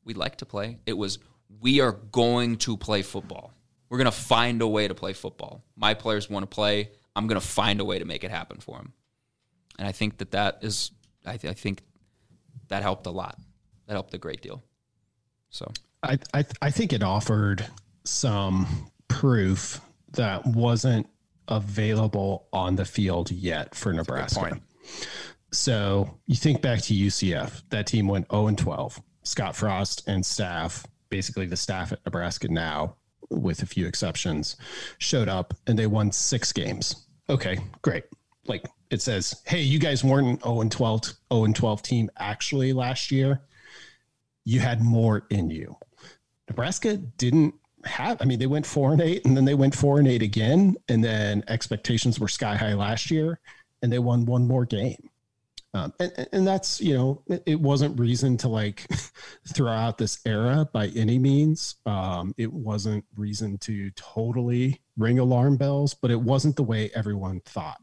S1: we like to play, it was, we are going to play football. We're going to find a way to play football. My players want to play. I'm going to find a way to make it happen for him. and I think that that is, I, th- I think that helped a lot. That helped a great deal. So
S5: I, I I think it offered some proof that wasn't available on the field yet for Nebraska. So you think back to UCF, that team went 0 and 12. Scott Frost and staff, basically the staff at Nebraska now, with a few exceptions, showed up and they won six games. Okay, great. Like it says, hey, you guys weren't an 0 and 12, 0 and 12 team actually last year. You had more in you. Nebraska didn't have. I mean, they went four and eight, and then they went four and eight again, and then expectations were sky high last year, and they won one more game. Um, and, and that's you know it, wasn't reason to like throw out this era by any means. Um, it wasn't reason to totally ring alarm bells, but it wasn't the way everyone thought.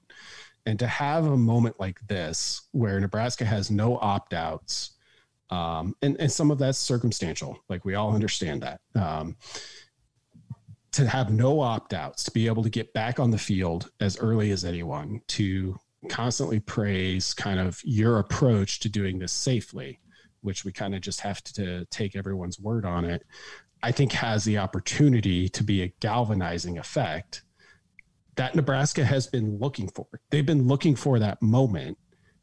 S5: And to have a moment like this where Nebraska has no opt outs, um, and, and some of that's circumstantial, like we all understand that. Um, to have no opt outs, to be able to get back on the field as early as anyone, to constantly praise kind of your approach to doing this safely, which we kind of just have to take everyone's word on it, I think has the opportunity to be a galvanizing effect that Nebraska has been looking for. They've been looking for that moment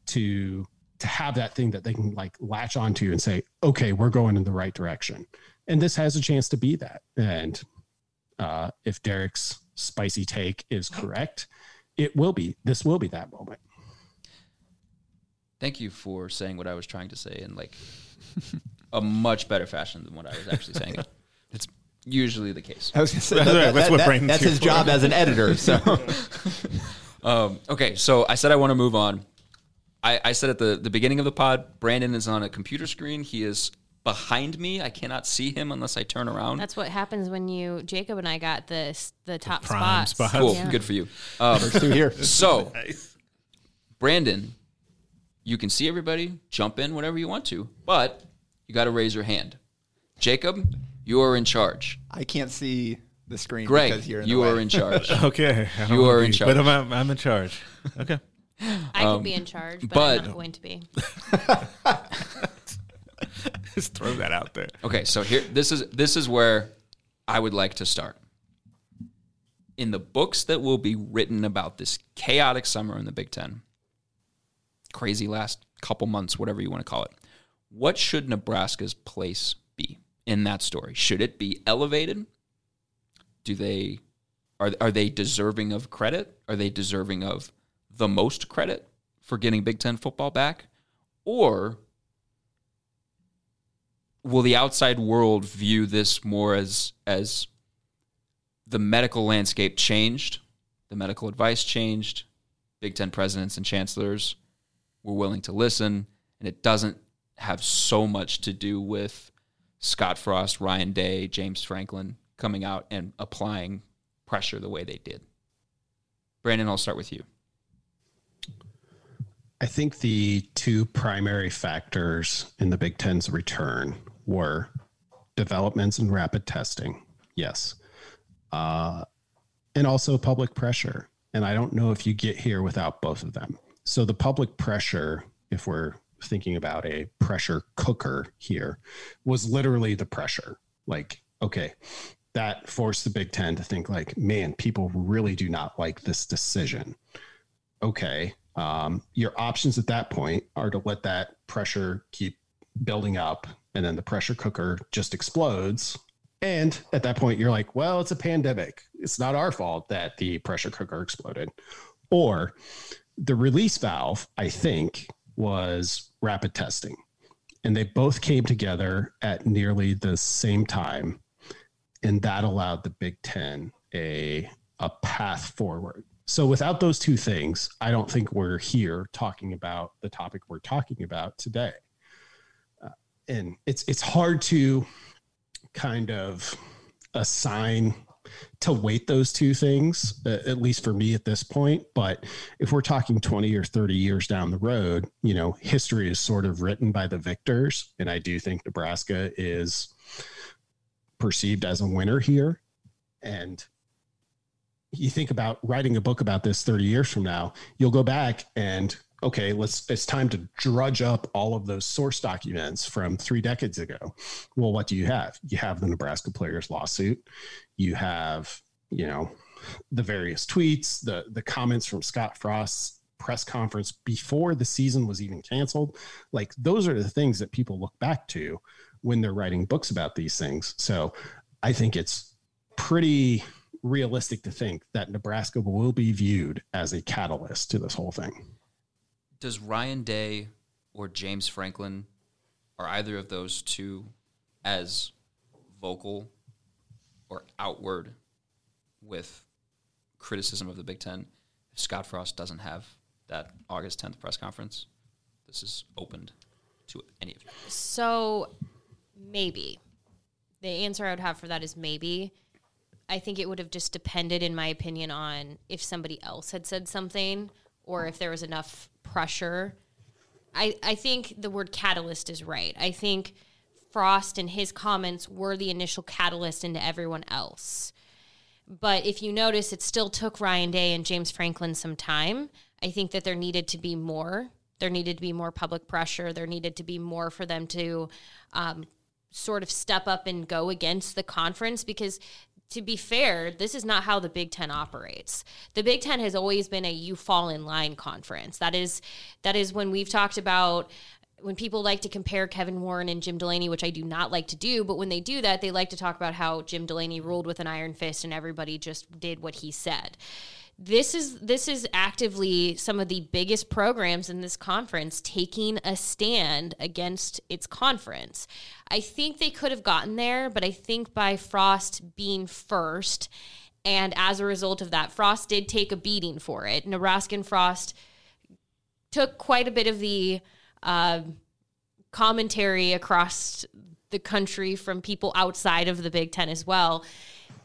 S5: to to have that thing that they can like latch onto and say, okay, we're going in the right direction. And this has a chance to be that. And uh, if Derek's spicy take is correct, it will be. This will be that moment.
S1: Thank you for saying what I was trying to say in like a much better fashion than what I was actually saying. It's usually the case.
S4: I was gonna say
S2: That's
S4: that- that-
S2: that's what
S4: that-
S2: Brandon's
S4: that's his
S2: for.
S4: job as an editor. So
S1: Um, okay, so I said I want to move on. I, I said at the, the beginning of the pod, Brandon is on a computer screen. He is behind me. I cannot see him unless I turn around.
S3: That's what happens when you Jacob and I got the the top
S2: prime
S3: spots.
S2: spots.
S1: cool.
S3: Yeah.
S1: Good for you. Um,
S4: through here.
S1: so, Brandon, you can see everybody. Jump in whenever you want to, but you got to raise your hand. Jacob, you are in charge.
S4: I can't see the screen
S1: Greg,
S4: because you're in
S1: you
S4: the way.
S1: in charge.
S2: Okay, I don't
S1: You
S2: wanna
S1: are in
S2: be,
S1: charge.
S2: but I'm, I'm in charge. Okay,
S3: I could be in charge, but,
S1: but-
S3: I'm not going to be.
S2: just throw that out there.
S1: Okay, so here this is this is where I would like to start. In the books that will be written about this chaotic summer in the Big 10. Crazy last couple months, whatever you want to call it. What should Nebraska's place be in that story? Should it be elevated? Do they are are they deserving of credit? Are they deserving of the most credit for getting Big 10 football back? Or will the outside world view this more as as the medical landscape changed, the medical advice changed, Big Ten presidents and chancellors were willing to listen, and it doesn't have so much to do with Scott Frost, Ryan Day, James Franklin coming out and applying pressure the way they did. Brandon, I'll start with you.
S5: I think the two primary factors in the Big Ten's return were developments in rapid testing, yes, uh, and also public pressure. And I don't know if you get here without both of them. So the public pressure, if we're thinking about a pressure cooker here, was literally the pressure. Like, okay, that forced the Big Ten to think like, man, people really do not like this decision. Okay, um, your options at that point are to let that pressure keep building up, and then the pressure cooker just explodes. And at that point, you're like, well, it's a pandemic. It's not our fault that the pressure cooker exploded. Or the release valve, I think, was rapid testing. And they both came together at nearly the same time. And that allowed the Big Ten a, a path forward. So without those two things, I don't think we're here talking about the topic we're talking about today. And it's it's hard to kind of assign to weight those two things, at least for me at this point. But if we're talking 20 or 30 years down the road, you know, history is sort of written by the victors. And I do think Nebraska is perceived as a winner here. And you think about writing a book about this 30 years from now, you'll go back and okay, let's it's time to drudge up all of those source documents from three decades ago. Well, what do you have? You have the Nebraska players lawsuit, you have, you know, the various tweets, the the comments from Scott Frost's press conference before the season was even canceled. Like those are the things that people look back to when they're writing books about these things. So I think it's pretty realistic to think that Nebraska will be viewed as a catalyst to this whole thing.
S1: Does Ryan Day or James Franklin are either of those two as vocal or outward with criticism of the Big Ten if Scott Frost doesn't have that August 10th press conference? This is opened to any of you.
S3: So maybe. The answer I would have for that is maybe. I think it would have just depended, in my opinion, on if somebody else had said something or if there was enough pressure. I, I think the word catalyst is right. I think Frost and his comments were the initial catalyst into everyone else. But if you notice, it still took Ryan Day and James Franklin some time. I think that there needed to be more. There needed to be more public pressure. There needed to be more for them to um, sort of step up and go against the conference because to be fair, this is not how the Big Ten operates. The Big Ten has always been a you fall in line conference. That is that is when we've talked about when people like to compare Kevin Warren and Jim Delany, which I do not like to do, but when they do that, they like to talk about how Jim Delany ruled with an iron fist and everybody just did what he said. This is this is actively some of the biggest programs in this conference taking a stand against its conference. I think they could have gotten there, but I think by Frost being first and as a result of that, Frost did take a beating for it. Nebraska and Frost took quite a bit of the uh, commentary across the country from people outside of the Big Ten as well.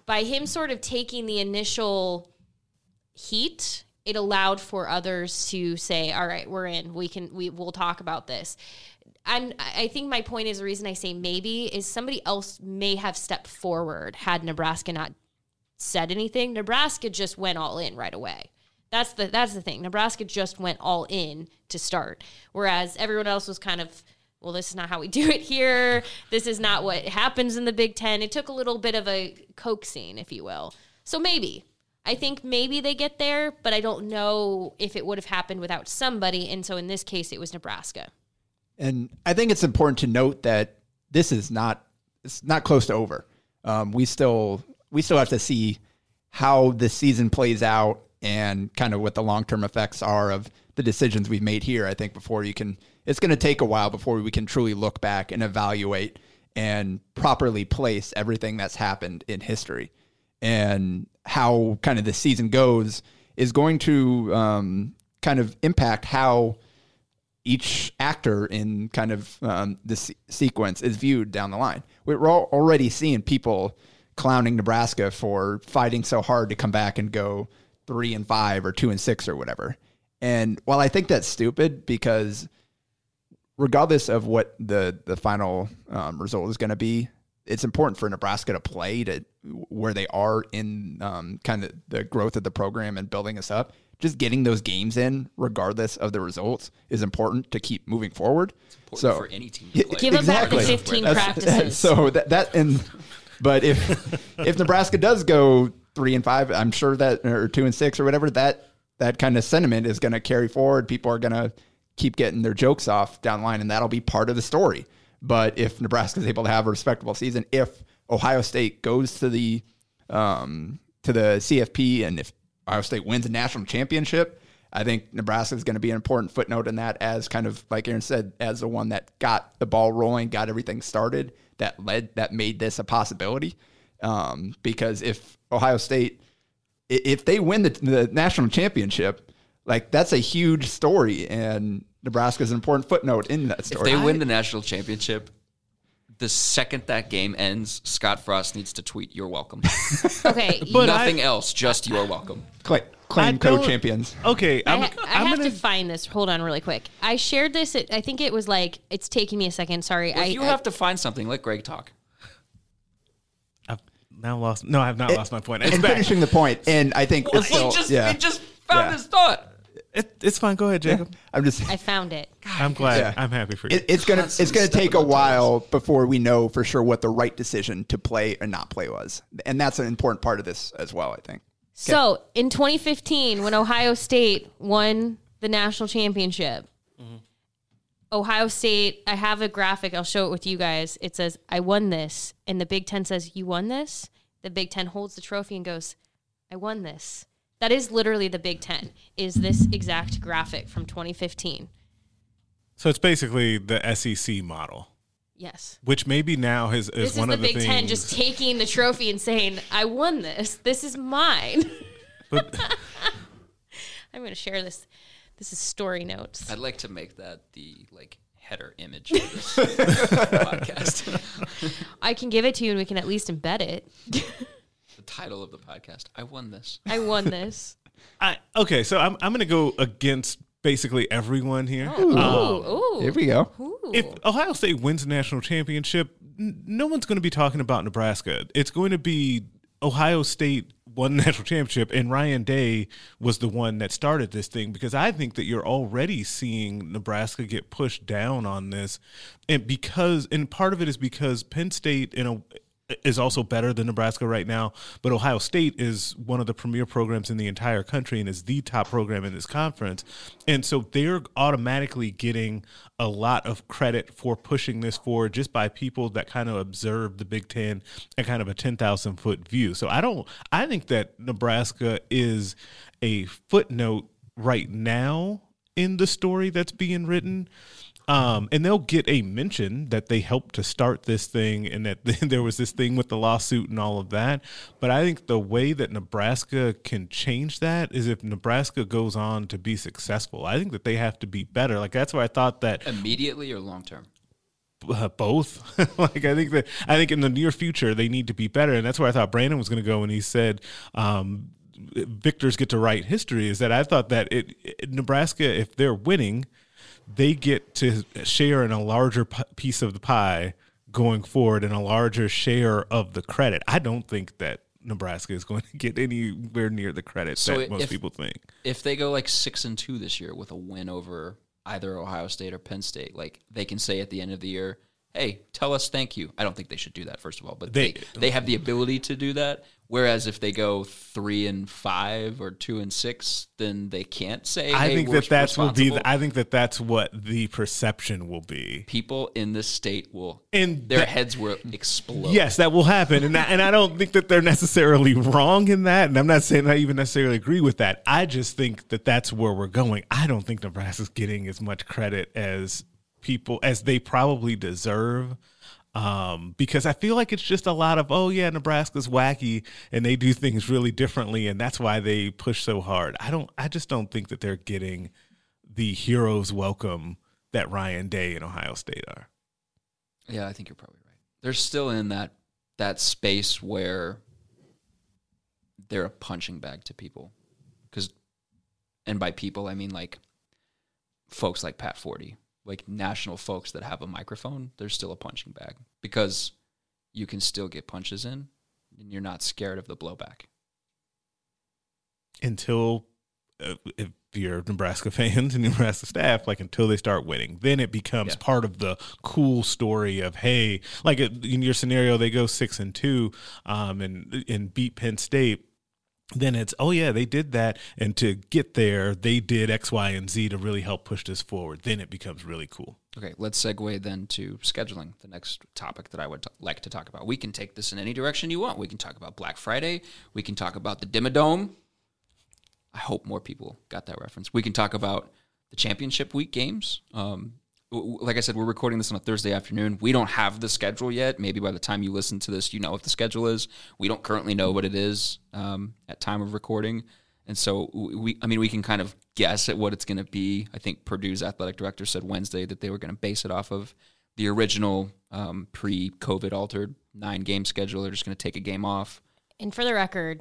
S3: By him sort of taking the initial heat, it allowed for others to say, "All right, we're in. We can. We will talk about this." And I think my point is the reason I say maybe is somebody else may have stepped forward had Nebraska not said anything. Nebraska just went all in right away. That's the that's the thing. Nebraska just went all in to start, whereas everyone else was kind of, well, this is not how we do it here. This is not what happens in the Big Ten. It took a little bit of a coaxing, if you will. So maybe I think maybe they get there, but I don't know if it would have happened without somebody. And so in this case, it was Nebraska.
S4: And I think it's important to note that this is not it's not close to over. Um, we still we still have to see how the season plays out and kind of what the long term effects are of the decisions we've made here. I think before you can, it's going to take a while before we can truly look back and evaluate and properly place everything that's happened in history and how kind of the season goes is going to um, kind of impact how each actor in kind of um, this sequence is viewed down the line. We're already seeing people clowning Nebraska for fighting so hard to come back and go three and five or two and six or whatever. And while I think that's stupid because regardless of what the the final um, result is going to be, it's important for Nebraska to play to where they are in um, kind of the growth of the program and building us up. Just getting those games in, regardless of the results, is important to keep moving forward.
S1: so for any team to play.
S3: Give them back the 15
S4: That's-
S3: practices.
S4: So that that and but if if Nebraska does go three and five, I'm sure that or two and six or whatever that that kind of sentiment is going to carry forward. People are going to keep getting their jokes off down the line, and that'll be part of the story. But if Nebraska is able to have a respectable season, if Ohio State goes to the um, to the CFP, and if Ohio State wins a national championship, I think Nebraska is going to be an important footnote in that, as kind of like Erin said, as the one that got the ball rolling, got everything started, that led, that made this a possibility. Um, because if Ohio State, if they win the, the national championship, like that's a huge story, and Nebraska is an important footnote in that story.
S1: If they win the national championship, the second that game ends, Scott Frost needs to tweet, "You're welcome."
S3: Okay,
S2: But
S1: Nothing
S2: I-
S1: else, just "You're welcome."
S4: Cla-
S2: I
S4: claim
S2: don't-
S4: co-champions.
S2: Okay,
S3: I,
S2: I'm,
S3: ha- I
S2: I'm
S3: have
S2: gonna.
S3: to find this. Hold on, really quick. I shared this. At, I think it was like it's taking me a second. Sorry.
S1: Well,
S3: I
S1: if you
S3: I-
S1: have to find something, let Greg talk.
S2: I've now lost. No, I have not lost my point. It's
S4: and
S2: back.
S4: finishing the point, and I think it's still,
S1: he just
S4: yeah,
S1: he just found
S4: Yeah.
S1: his thought.
S2: It, it's fine. Go ahead, Jacob.
S4: I'm just
S3: I found it.
S2: I'm glad.
S4: Yeah.
S2: I'm happy for you.
S4: it, it's gonna it's gonna take a
S1: stepping on
S4: while before we know for sure what the right decision to play or not play was, and that's an important part of this as well. I think.
S3: So in 2015, when Ohio State won the national championship, mm-hmm. Ohio State, I have a graphic. I'll show it with you guys. It says, I won this. And the Big Ten says, You won this? The Big Ten holds the trophy and goes, I won this. That is literally the Big Ten, is this exact graphic from 2015.
S2: so it's basically the SEC model,
S3: Yes.
S2: which maybe now is, is
S3: This is
S2: one
S3: the
S2: of the
S3: Big
S2: things.
S3: Ten just taking the trophy and saying, I won this. This is mine.
S2: but
S3: I'm going to share this. This is story notes.
S1: I'd like to make that the like header image of this podcast.
S3: I can give it to you and we can at least embed it.
S1: the title of the podcast. I won this.
S3: I won this.
S2: I okay, so I'm I'm going to go against basically everyone here.
S3: Ooh,
S2: Um,
S3: ooh.
S4: Here we go.
S2: if Ohio State wins the national championship, n- no one's going to be talking about Nebraska. It's going to be Ohio State won the national championship, and Ryan Day was the one that started this thing because I think that you're already seeing Nebraska get pushed down on this, and because and part of it is because Penn State in a is also better than Nebraska right now, but Ohio State is one of the premier programs in the entire country and is the top program in this conference. And so they're automatically getting a lot of credit for pushing this forward just by people that kind of observe the Big Ten and kind of a 10,000 foot view. So I don't, I think that Nebraska is a footnote right now in the story that's being written. Um, and they'll get a mention that they helped to start this thing and that there was this thing with the lawsuit and all of that. But I think the way that Nebraska can change that is if Nebraska goes on to be successful. I think that they have to be better. Like that's why I thought that
S1: Immediately or long term?
S2: uh, both. like I think that I think in the near future they need to be better, and that's where I thought Brandon was going to go when he said um, victors get to write history. Is that I thought that it, it- Nebraska, if they're winning, they get to share in a larger p- piece of the pie going forward and a larger share of the credit. I don't think that Nebraska is going to get anywhere near the credit
S1: So
S2: that most people think.
S1: If they go like six and two this year with a win over either Ohio State or Penn State, like they can say at the end of the year, "Hey, tell us thank you." I don't think they should do that first of all, but they
S2: They-
S1: they, have the ability to do that. Whereas if they go three and five or two and six, then they can't say.
S2: I
S1: "Hey,
S2: think that that's will be. The, I think that that's what the perception will be.
S1: people in this state will
S2: And
S1: their
S2: that-
S1: heads will explode.
S2: Yes, that will happen, and I, and I don't think that they're necessarily wrong in that. And I'm not saying I even necessarily agree with that. I just think that that's where we're going. I don't think Nebraska's getting as much credit as people as they probably deserve. Um, because I feel like it's just a lot of oh yeah, Nebraska's wacky and they do things really differently, and that's why they push so hard. I don't. I just don't think that they're getting the heroes welcome that Ryan Day and Ohio State are.
S1: Yeah, I think you're probably right. They're still in that that space where they're a punching bag to people. Cuz and by people I mean like folks like Pat Forde, like national folks that have a microphone, they're still a punching bag because you can still get punches in and you're not scared of the blowback.
S2: until uh, if you're Nebraska fans and Nebraska staff, like until they start winning, then it becomes
S1: Yeah.
S2: part of the cool story of hey, like in your scenario, they go six and two, um, and and beat Penn State. Then it's oh yeah they did that and to get there they did X Y and Z to really help push this forward. Then it becomes really cool.
S1: Okay, let's segue then to scheduling, the next topic that I would t- like to talk about. We can take this in any direction you want. We can talk about Black Friday. We can talk about the Dimmadome. I hope more people got that reference. We can talk about the championship week games. Um, like I said, we're recording this on a Thursday afternoon. We don't have the schedule yet. Maybe by the time you listen to this, you know what the schedule is. We don't currently know what it is um, at time of recording. And so we, I mean, we can kind of guess at what it's going to be. I think Purdue's athletic director said Wednesday that they were going to base it off of the original um, pre-COVID altered nine game schedule. They're just going to take a game off.
S3: And for the record,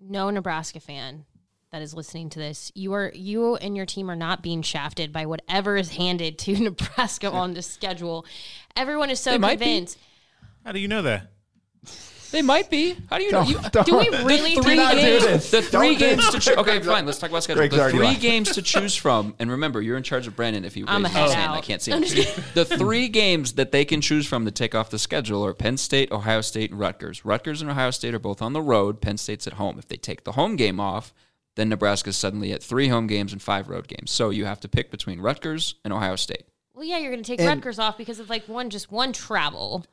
S3: no Nebraska fan that is listening to this, you are you and your team are not being shafted by whatever is handed to Nebraska on the schedule. Everyone is so
S1: They
S3: convinced.
S2: How do you know that?
S1: They might be. How do you know? You,
S3: Do we really
S1: the three
S3: think
S4: do
S1: games,
S4: this.
S1: the three
S4: Don't
S1: games to choose. Okay, fine. Let's talk about schedule.
S4: Greg's
S1: the three games to choose from, and remember, you're in charge of Brandon. If you
S3: I'm
S1: raise his
S3: head
S1: hand, I can't see him. The three games that they can choose from to take off the schedule are Penn State, Ohio State, and Rutgers. Rutgers and Ohio State are both on the road. Penn State's at home. If they take the home game off, then Nebraska's suddenly at three home games and five road games. So you have to pick between Rutgers and Ohio State.
S3: Well, yeah, you're going to take
S4: And-
S3: Rutgers off because of like one, just one travel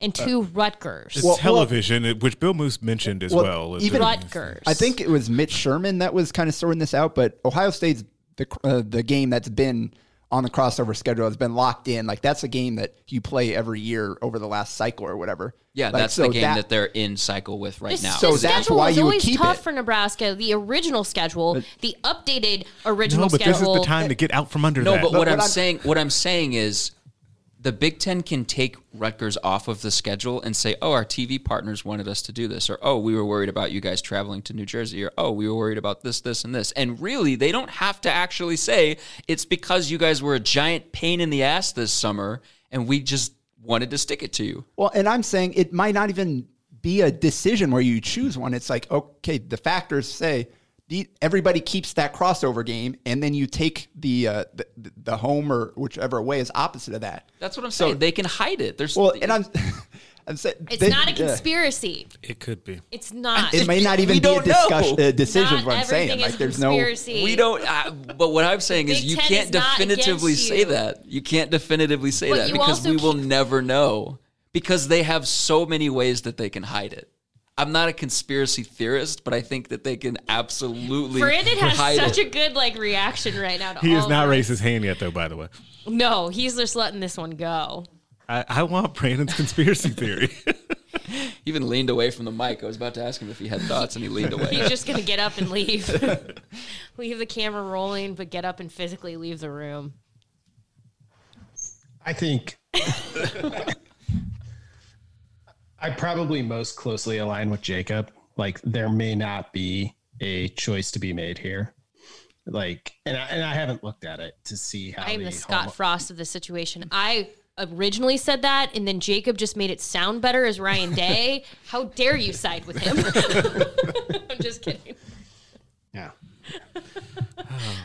S3: and two Rutgers.
S2: It's
S4: Well-
S2: television, it- which Bill Moos mentioned as
S4: Well,
S2: well.
S4: Even-
S3: Rutgers.
S4: I think it was Mitch Sherman that was kind of sorting this out, but Ohio State's the uh, the game that's been on the crossover schedule has been locked in. Like that's a game that you play every year over the last cycle or whatever.
S1: Yeah,
S4: Like,
S1: that's
S4: so
S1: the game that, they're in cycle with right now.
S4: So
S3: the
S4: that's
S3: schedule
S4: why
S3: is
S4: you would
S3: always
S4: keep
S3: tough
S4: it.
S3: for Nebraska. The original schedule, the updated original
S2: no, but
S3: schedule.
S2: this is the time to get out from under
S1: No,
S2: that.
S1: but, what,
S4: what
S1: I'm
S4: I'm-
S1: saying, what I'm saying is, the Big Ten can take Rutgers off of the schedule and say, "Oh, our TV partners wanted us to do this," or "Oh, we were worried about you guys traveling to New Jersey," or "Oh, we were worried about this, this, and this." And really, they don't have to actually say it's because you guys were a giant pain in the ass this summer, and we just wanted to stick it to you.
S4: Well, and I'm saying it might not even be a decision where you choose one. It's like, okay, the factors say the, everybody keeps that crossover game, and then you take the, uh, the the home or whichever way is opposite of that.
S1: That's what I'm saying. they can hide it. There's
S4: Well, and I'm, I'm saying
S3: It's
S4: they-
S3: not a
S4: yeah.
S3: conspiracy.
S2: It could be.
S3: It's not.
S4: It may not even be a discussion, uh, decision.
S3: Not
S4: What I'm saying,
S3: everything
S4: like
S3: is
S4: there's
S3: conspiracy.
S1: We don't. Uh, but what I'm saying is, you can't
S3: is
S1: definitively say
S3: you.
S1: that. You can't definitively say
S3: But
S1: that because we will
S3: keep-
S1: never know because they have so many ways that they can hide it. I'm not a conspiracy theorist, but I think that they can absolutely
S3: Brandon has
S1: hide
S3: such
S1: it.
S3: a good like reaction right now. To
S2: He
S3: all
S2: has not
S3: this.
S2: raised his hand yet, though. By the way,
S3: No, he's just letting this one go.
S2: I, I want Brandon's conspiracy theory.
S1: He even leaned away from the mic. I was about to ask him if he had thoughts, and he leaned away.
S3: He's just gonna get up and leave. leave the camera rolling, but get up and physically leave the room.
S5: I think I probably most closely align with Jacob. Like there may not be a choice to be made here. Like, and I, and I haven't looked at it to see how
S3: I'm the
S5: the
S3: Scott
S5: home-
S3: Frost of the situation. I originally said that, and then Jacob just made it sound better as Ryan Day. How dare you side with him? I'm just kidding.
S5: Yeah.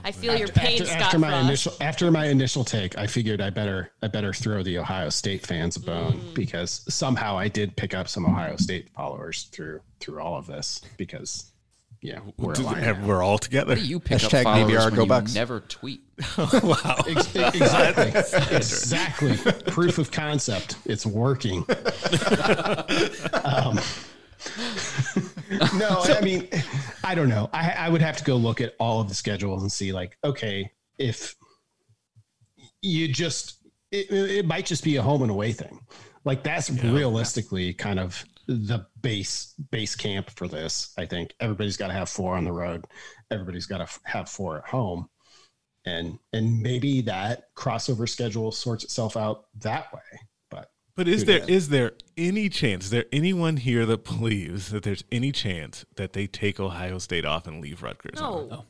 S3: I feel your pain,
S5: after,
S3: Scott
S5: after my
S3: Frost.
S5: initial after my initial take, I figured I better I better throw the Ohio State fans a bone
S3: Mm.
S5: because somehow I did pick up some Ohio State followers through through all of this because yeah we're aligned.
S2: And we're all together.
S1: What do you pick
S4: Hashtag
S1: up followers
S4: maybe
S1: when
S4: go
S1: you
S4: Bucks.
S1: never tweet?
S2: wow.
S5: Ex- exactly. exactly. Proof of concept. It's working. um, no, I mean, I don't know. I, I would have to go look at all of the schedules and see, like, okay, if you just, it, it might just be a home and away thing. Like, that's realistically kind of the base base camp for this. I think everybody's got to have four on the road. Everybody's got to f- have four at home and and maybe that crossover schedule sorts itself out that way. But
S2: But is
S5: Who
S2: there
S5: knows?
S2: is there any chance? Is there anyone here that believes that there's any chance that they take Ohio State off and leave Rutgers? on?
S3: No,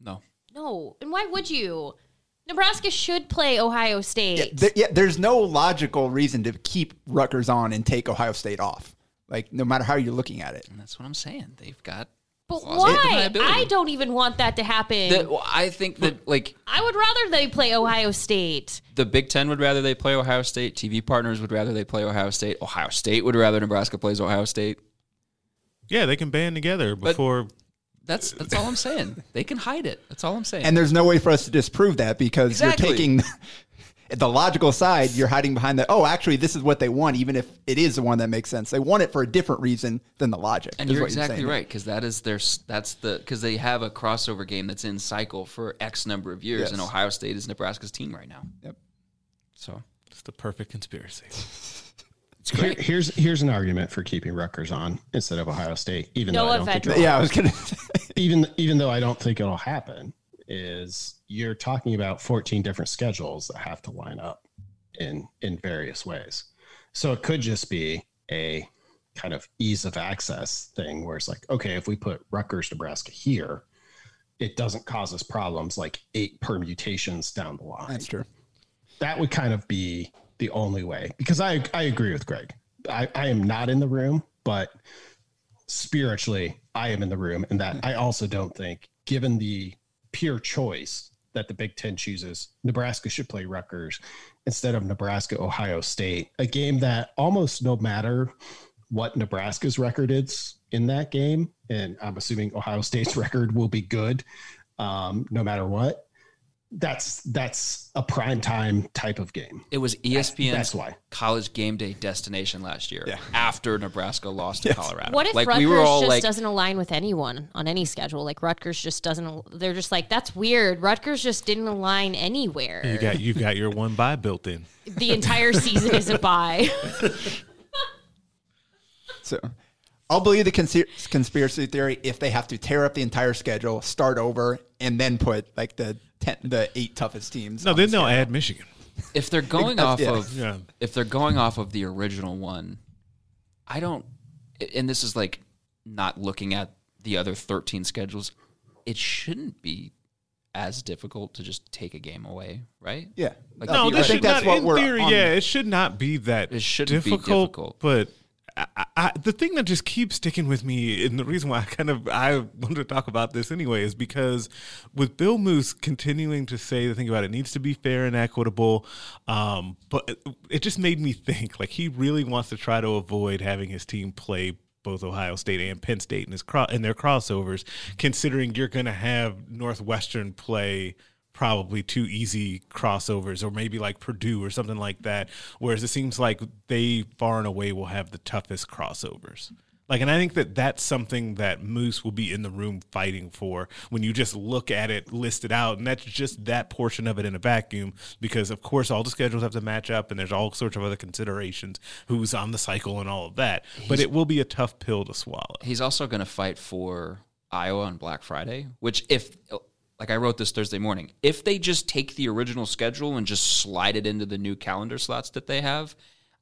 S1: No.
S3: no, and why would you? Nebraska should play Ohio State.
S4: Yeah, there- yeah, there's no logical reason to keep Rutgers on and take Ohio State off. Like no matter how you're looking at it.
S1: And that's what I'm saying. They've got.
S3: But why? I don't even want that to happen.
S1: That, well, I think that like
S3: I would rather they play Ohio State.
S1: the Big Ten would rather they play Ohio State. TV partners would rather they play Ohio State. Ohio State would rather Nebraska plays Ohio State.
S2: Yeah, they can band together before.
S1: That's that's all I'm saying. They can hide it. That's all I'm saying.
S4: And there's no way for us to disprove that because
S1: Exactly.
S4: you're taking the logical side, you're hiding behind that. Oh, actually, this is what they want, even if it is the one that makes sense. They want it for a different reason than the logic.
S1: And
S4: is
S1: you're
S4: what
S1: exactly
S4: saying.
S1: right because that is their that's the because they have a crossover game that's in cycle for X number of years,
S4: Yes.
S1: and Ohio State is Nebraska's team right now.
S4: Yep.
S1: So
S2: It's the perfect conspiracy.
S1: it's
S5: here,
S1: great.
S5: here's here's an argument for keeping Rutgers on instead of Ohio State, even
S3: No
S5: though I don't think
S4: Yeah, I was gonna.
S5: even even though I don't think it'll happen, is you're talking about 14 different schedules that have to line up in in various ways. So it could just be a kind of ease of access thing where it's like, okay, if we put Rutgers, Nebraska here, it doesn't cause us problems like eight permutations down the line.
S4: That's true.
S5: That would kind of be the only way because I I agree with Greg. I, I am not in the room, but spiritually I am in the room, and that hmm. I also don't think, given the pure choice that the Big Ten chooses, Nebraska should play Rutgers instead of Nebraska Ohio State, a game that almost no matter what Nebraska's record is in that game, and I'm assuming Ohio State's record will be good, um, no matter what. That's that's a prime time type of game.
S1: It was E ESPN's
S5: That's why.
S1: college game day destination last year
S4: Yeah.
S1: after Nebraska lost to Colorado.
S3: What if
S1: like
S3: Rutgers
S1: we were all
S3: just
S1: like,
S3: doesn't align with anyone on any schedule? Like Rutgers just doesn't. They're just like that's weird. Rutgers just didn't align anywhere.
S2: You got you got your one bye built in.
S3: the entire season is a bye.
S4: So I'll believe the consi- conspiracy theory if they have to tear up the entire schedule, start over, and then put like the ten, the eight toughest teams.
S2: No,
S4: on
S2: then
S4: the
S2: they'll add Michigan.
S1: if they're going off
S4: yeah.
S1: of
S2: Yeah.
S1: if they're going off of the original one, I don't. And this is like not looking at the other thirteen schedules. It shouldn't be as difficult to just take a game away, right?
S4: Yeah.
S1: Like,
S2: No,
S1: I
S2: that
S1: think
S2: should
S4: that's
S2: not,
S4: what
S2: in
S4: we're
S2: theory,
S4: on-
S2: yeah, it should not be that
S1: It shouldn't be
S2: difficult,
S1: difficult.
S2: But I, I, the thing that just keeps sticking with me, and the reason why I kind of I wanted to talk about this anyway, is because with Bill Moos continuing to say the thing about it needs to be fair and equitable, um, but it, it just made me think like he really wants to try to avoid having his team play both Ohio State and Penn State in his cro- in their crossovers, considering you're going to have Northwestern play probably two easy crossovers or maybe like Purdue or something like that. Whereas it seems like they far and away will have the toughest crossovers. Like, and I think that that's something that Moos will be in the room fighting for when you just look at it listed out. And that's just that portion of it in a vacuum because, of course, all the schedules have to match up and there's all sorts of other considerations who's on the cycle and all of that. but it will be a tough pill to swallow.
S1: He's also going to fight for Iowa on Black Friday, which if like I wrote this Thursday morning, if they just take the original schedule and just slide it into the new calendar slots that they have,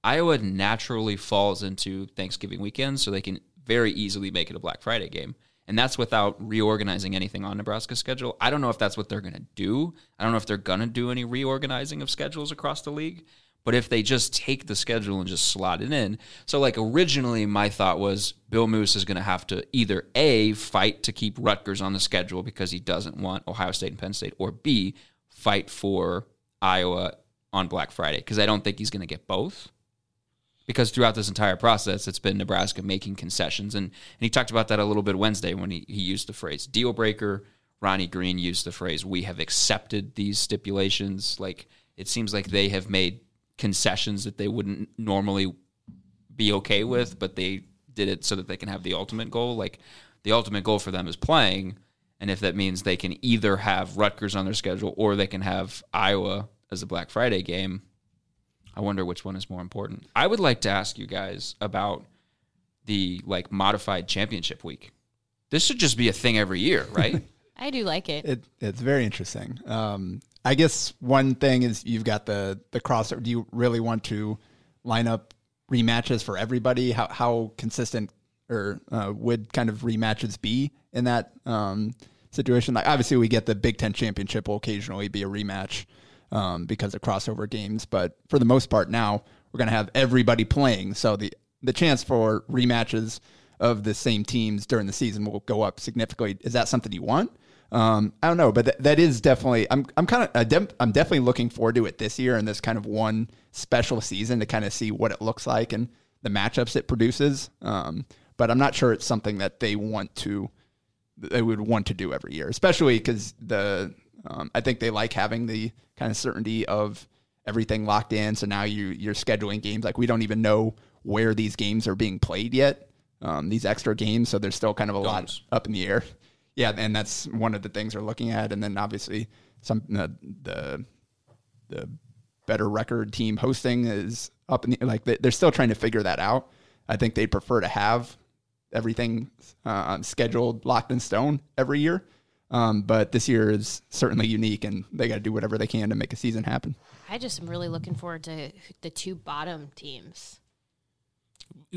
S1: Iowa naturally falls into Thanksgiving weekend, so they can very easily make it a Black Friday game. And that's without reorganizing anything on Nebraska's schedule. I don't know if that's what they're going to do. I don't know if they're going to do any reorganizing of schedules across the league. But if they just take the schedule and just slot it in. So, like, originally, my thought was Bill Moos is going to have to either A, fight to keep Rutgers on the schedule because he doesn't want Ohio State and Penn State, or B, fight for Iowa on Black Friday because I don't think he's going to get both because throughout this entire process, it's been Nebraska making concessions. And, and he talked about that a little bit Wednesday when he, he used the phrase deal breaker. Ronnie Green used the phrase, we have accepted these stipulations. Like, it seems like they have made concessions that they wouldn't normally be okay with, but they did it so that they can have the ultimate goal. Like, the ultimate goal for them is playing. And if that means they can either have Rutgers on their schedule or they can have Iowa as a Black Friday game, I wonder which one is more important. I would like to ask you guys about the like modified championship week. This should just be a thing every year, right?
S3: I do like it.
S4: It, it's very interesting. Um, I guess one thing is you've got the the crossover. Do you really want to line up rematches for everybody? How how consistent or uh, would kind of rematches be in that um, situation? Like obviously we get the Big Ten championship will occasionally be a rematch um, because of crossover games, but for the most part now we're going to have everybody playing, so the the chance for rematches of the same teams during the season will go up significantly. Is that something you want? Um, I don't know, but th- that is definitely. I'm I'm kind of I'm definitely looking forward to it this year and this kind of one special season to kind of see what it looks like and the matchups it produces. Um, but I'm not sure it's something that they want to they would want to do every year, especially because the um, I think they like having the kind of certainty of everything locked in. So now you you're scheduling games like we don't even know where these games are being played yet. Um, these extra games, so there's still kind of a lot up in the air. Yeah, and that's one of the things they're looking at, and then obviously some the the better record team hosting is up in the like they- they're still trying to figure that out. I think they'd prefer to have everything uh, scheduled locked in stone every year. Um, but this year is certainly unique, and they got to do whatever they can to make a season happen.
S3: I just am really looking forward to the two bottom teams.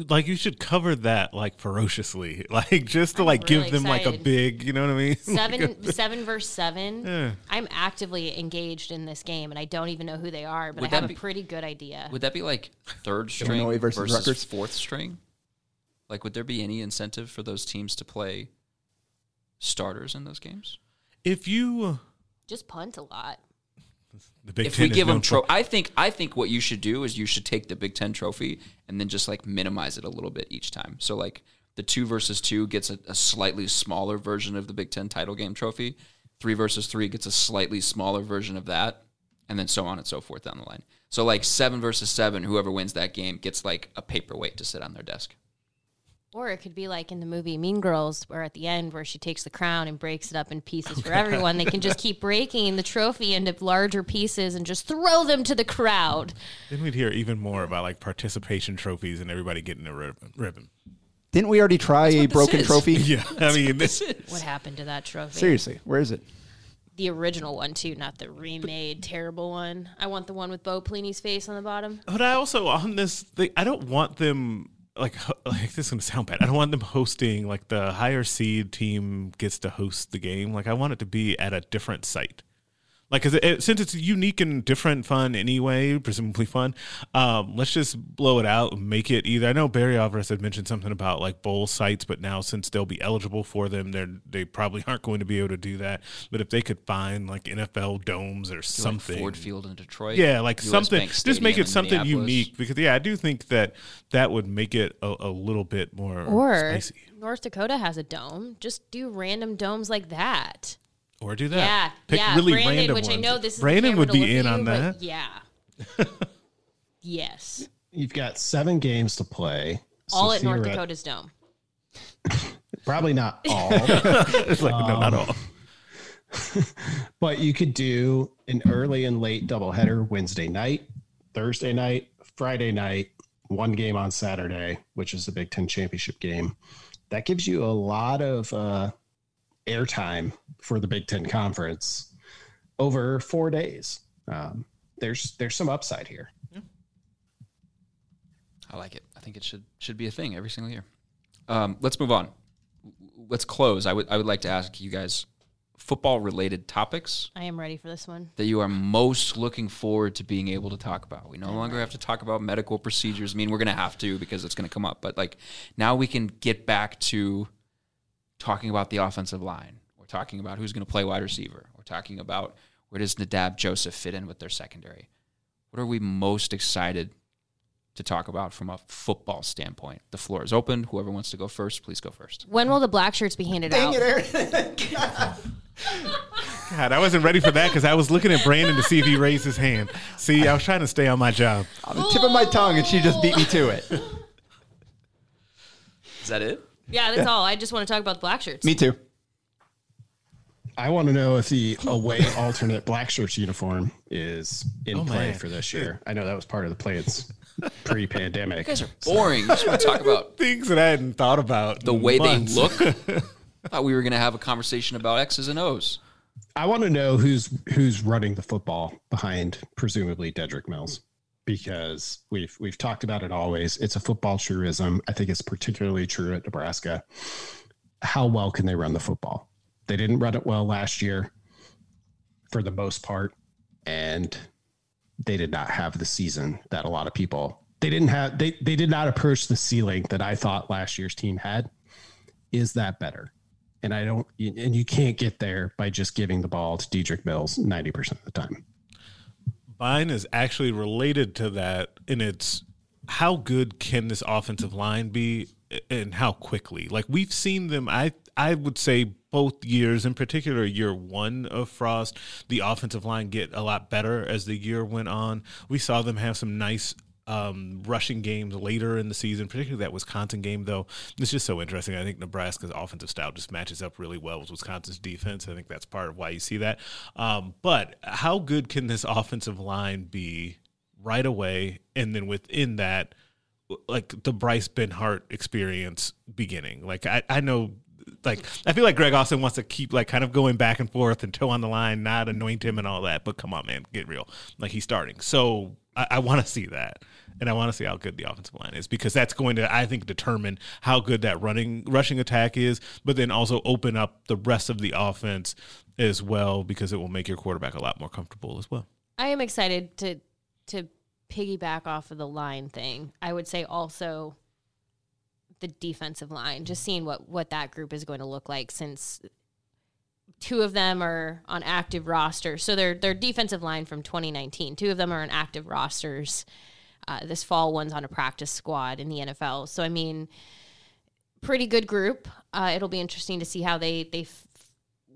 S2: Like you should cover that like ferociously like just to like
S3: really
S2: give them like a big you know what i mean
S3: Seven, seven verse seven.
S2: Yeah.
S3: I'm actively engaged in this game, and I don't even know who they are, but
S1: Would
S3: I have
S1: that
S3: a pretty good idea.
S1: Would that be like third string
S4: Illinois
S1: versus,
S4: versus Rutgers?
S1: fourth string? Like, would there be any incentive for those teams to play starters in those games?
S2: if you uh,
S3: Just punt a lot.
S2: The big
S1: if
S2: Ten
S1: we give them
S2: known
S1: tro-
S2: for-
S1: I think I think what you should do is you should take the Big Ten trophy and then just like minimize it a little bit each time. So like the two versus two gets a, a slightly smaller version of the Big Ten title game trophy. Three versus three gets a slightly smaller version of that, and then so on and so forth down the line. So like seven versus seven, whoever wins that game gets like a paperweight to sit on their desk.
S3: Or it could be like in the movie Mean Girls, where at the end, where she takes the crown and breaks it up in pieces for everyone, they can just keep breaking the trophy into larger pieces and just throw them to the crowd.
S2: then we'd hear even more about like participation trophies and everybody getting a ribbon, ribbon.
S4: Didn't we already try a broken
S1: is.
S4: trophy?
S2: yeah i mean this is.
S3: What happened to that trophy?
S4: Seriously, where is it?
S3: the original one too, not the remade terrible one. I want the one with Bo Pelini's face on the bottom.
S2: But I also on this thing, I don't want them like like this is gonna sound bad. I don't want them hosting like the higher seed team gets to host the game. Like I want it to be at a different site. Like, cause it, it- since it's unique and different, fun anyway, presumably fun. Um, let's just blow it out and make it either. I know Barry Alvarez had mentioned something about like bowl sites, but now since they'll be eligible for them, they they probably aren't going to be able to do that. But if they could find like NFL domes or
S1: Do, like,
S2: something,
S1: Ford Field in Detroit.
S2: yeah, like
S1: US
S2: something. Just make it something unique because yeah, I do think that that would make it a, a little bit more
S3: Or
S2: spicy.
S3: North Dakota has a dome. Just do random domes like that.
S2: Or do that.
S3: Yeah,
S2: Pick
S3: yeah.
S2: really
S3: Brandon,
S2: random
S3: which I know this is
S2: Brandon would be in
S3: you,
S2: on
S3: but
S2: that.
S3: Yeah. yes.
S5: You've got seven games to play. so
S3: All at North
S5: theoret-
S3: Dakota's dome.
S5: Probably not all.
S2: it's like no, not
S5: Um,
S2: all.
S5: but you could do an early and late doubleheader Wednesday night, Thursday night, Friday night, one game on Saturday, which is the Big Ten championship game. That gives you a lot of uh, airtime for the Big Ten conference over four days. Um, there's there's some upside here.
S1: I like it. I think it should should be a thing every single year. Um, let's move on. Let's close. I would I would like to ask you guys football related topics
S3: I am ready for this one.
S1: that you are most looking forward to being able to talk about. We no longer have to talk about medical procedures. I mean, we're going to have to because it's going to come up, but like now we can get back to talking about the offensive line. We're talking about who's going to play wide receiver. We're talking about where does Nadab Joseph fit in with their secondary. What are we most excited to talk about from a football standpoint? The floor is open. Whoever wants to go first, please go first.
S3: When will the black shirts be handed
S4: Dang
S3: out?
S4: it, Erin.
S2: God, I wasn't ready for that because I was looking at Brandon to see if he raised his hand. See, I was trying to stay on my job.
S4: On the tip of my tongue, and she just beat me to it.
S1: Is that it?
S3: Yeah, that's all. I just want to talk about the black shirts.
S4: Me too.
S5: I want to know if the away alternate black shirts uniform is in
S2: Oh,
S5: play
S2: man.
S5: for this year. I know that was part of the plans pre-pandemic.
S1: You guys are boring. You just want to talk about
S2: Things that I hadn't thought about.
S1: the
S2: in
S1: way
S2: months.
S1: they look. Thought we were going to have a conversation about X's and O's.
S5: I want to know who's who's running the football behind presumably Dedrick Mills because we've we've talked about it always. It's a football truism. I think it's particularly true at Nebraska. How well can they run the football? They didn't run it well last year for the most part and they did not have the season that a lot of people they didn't have they they did not approach the ceiling that I thought last year's team had. Is that better? And I don't, and you can't get there by just giving the ball to Dedrick Mills 90% of the time.
S2: Mine is actually related to that, and it's how good can this offensive line be, and how quickly? Like we've seen them. I I would say both years, in particular year one of Frost, the offensive line get a lot better as the year went on. We saw them have some nice. Um, rushing games later in the season, particularly that Wisconsin game, though, it's just so interesting. I think Nebraska's offensive style just matches up really well with Wisconsin's defense. I think that's part of why you see that. Um, but how good can this offensive line be right away, and then within that, like the Bryce Benhart experience beginning? Like I, I know. Like I feel like Greg Austin wants to keep like kind of going back and forth and toe on the line, not anoint him and all that. But come on, man, get real. Like he's starting, so I, I want to see that, and I want to see how good the offensive line is because that's going to, I think, determine how good that running rushing attack is, but then also open up the rest of the offense as well because it will make your quarterback a lot more comfortable as well.
S3: I am excited to to piggyback off of the line thing. I would say also the defensive line, just seeing what what that group is going to look like since two of them are on active rosters. So they're they're defensive line from 2019. Two of them are on active rosters. Uh, this fall, one's on a practice squad in the NFL. So I mean, pretty good group. Uh, it'll be interesting to see how they they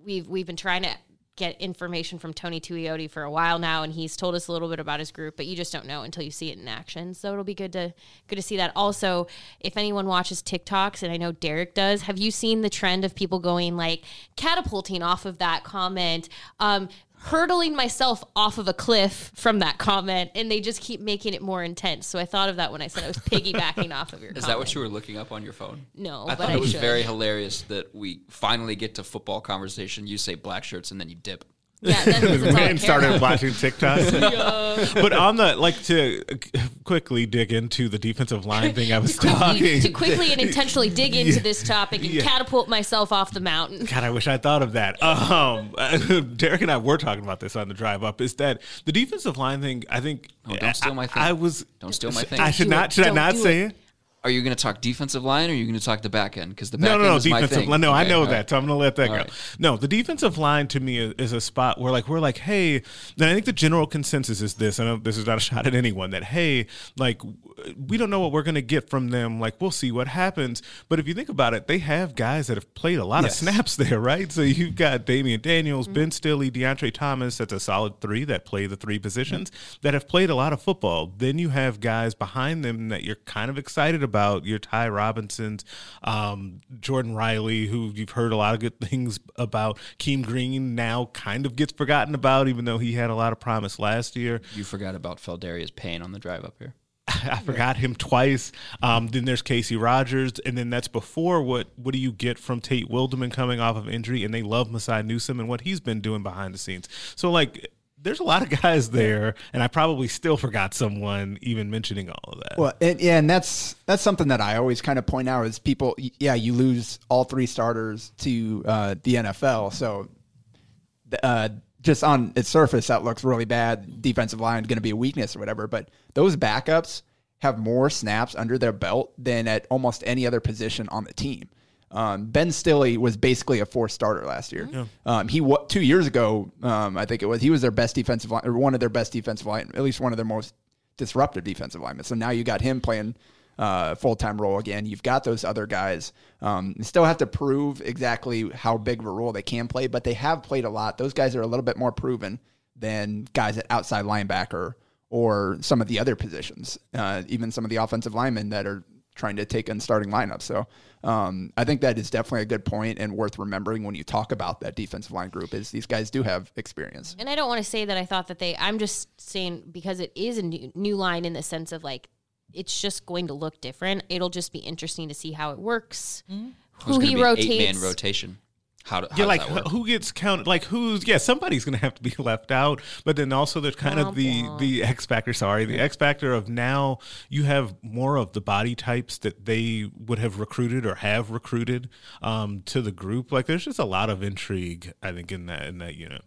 S3: we've we've been trying to get information from Tony Tuioti for a while now, and he's told us a little bit about his group, but you just don't know until you see it in action. So it'll be good to good to see that. Also, if anyone watches TikToks, and I know Derek does, have you seen the trend of people going like catapulting off of that comment? Um, hurtling myself off of a cliff from that comment and they just keep making it more intense so i thought of that when i said i was piggybacking off of your
S1: Is that what you were looking up on your phone?
S3: No,
S1: I thought
S3: I
S1: it was
S3: should.
S1: very hilarious that we finally get to football conversation. You say black shirts and then you dip.
S3: Yeah, that's, that's all I
S2: and
S3: care
S2: started
S3: about.
S2: watching TikTok. But on the like to quickly dig into the defensive line thing, I was
S3: quickly,
S2: talking
S3: to quickly and intentionally dig into this topic and
S2: Yeah.
S3: catapult myself off the mountain.
S2: God, I wish I thought of that. Um, Derek and I were talking about this on the drive up. Is that the defensive line thing? I think.
S1: Oh, don't steal my thing.
S2: I, was.
S1: Don't steal my thing.
S2: I should
S3: do
S2: not.
S3: it.
S2: Should I
S3: Don't
S2: not say
S3: it.
S2: it?
S1: Are you going to talk defensive line, or are you going to talk the back end? Because the back
S2: No, no,
S1: end
S2: no,
S1: is my
S2: defensive
S1: thing.
S2: line. No, I know
S1: all
S2: that, so I'm going to let that
S1: All
S2: go.
S1: right.
S2: No, the defensive line to me is, is a spot where, like, we're like, hey, then I think the general consensus is this, and this is not a shot at anyone, that hey, like, we don't know what we're going to get from them. Like, we'll see what happens. But if you think about it, they have guys that have played a lot
S4: Yes.
S2: of snaps there, right? So you've got Damion Daniels, Ben Stille, Deontre Thomas. That's a solid three that play the three positions that have played a lot of football. Then you have guys behind them that you're kind of excited about. Your Ty Robinsons, um, Jordon Riley, who you've heard a lot of good things about. Keem Green now kind of gets forgotten about, even though he had a lot of promise last year.
S1: You forgot about Pheldarius Payne on the drive up here.
S2: I forgot him twice. Um, then there's Casey Rogers, and then that's before what what do you get from Tate Wildeman coming off of injury, and they love Masai Newsom and what he's been doing behind the scenes. So like, there's a lot of guys there, and I probably still forgot someone even mentioning all of that.
S4: Well, and, yeah, and that's that's something that I always kind of point out is people. Yeah, you lose all three starters to uh, the NFL, so uh, just on its surface that looks really bad. Defensive line is going to be a weakness or whatever, but those backups have more snaps under their belt than at almost any other position on the team. Um, ben Stille was basically a four starter last year. Um, he wa- two years ago, um, I think it was he was their best defensive line or one of their best defensive line, at least one of their most disruptive defensive linemen. So now you got him playing uh, full time role again. You've got those other guys. Um, still have to prove exactly how big of a role they can play, but they have played a lot. Those guys are a little bit more proven than guys at outside linebacker or some of the other positions, uh, even some of the offensive linemen that are trying to take in starting lineups. So um, I think that is definitely a good point and worth remembering when you talk about that defensive line group. Is these guys do have experience.
S3: And I don't want to say that I thought that they. I'm just saying because it is a new, new line in the sense of like it's just going to look different. It'll just be interesting to see how it works.
S1: There's
S3: Who
S1: gonna
S3: he
S1: be
S3: rotates.
S1: Eight man rotation. How, do, how
S2: yeah, like who gets counted? Like who's? Yeah, somebody's going to have to be left out. But then also there's kind of the the X factor. Sorry, the X factor of now you have more of the body types that they would have recruited or have recruited um, to the group. Like there's just a lot of intrigue, I think, in that in that unit.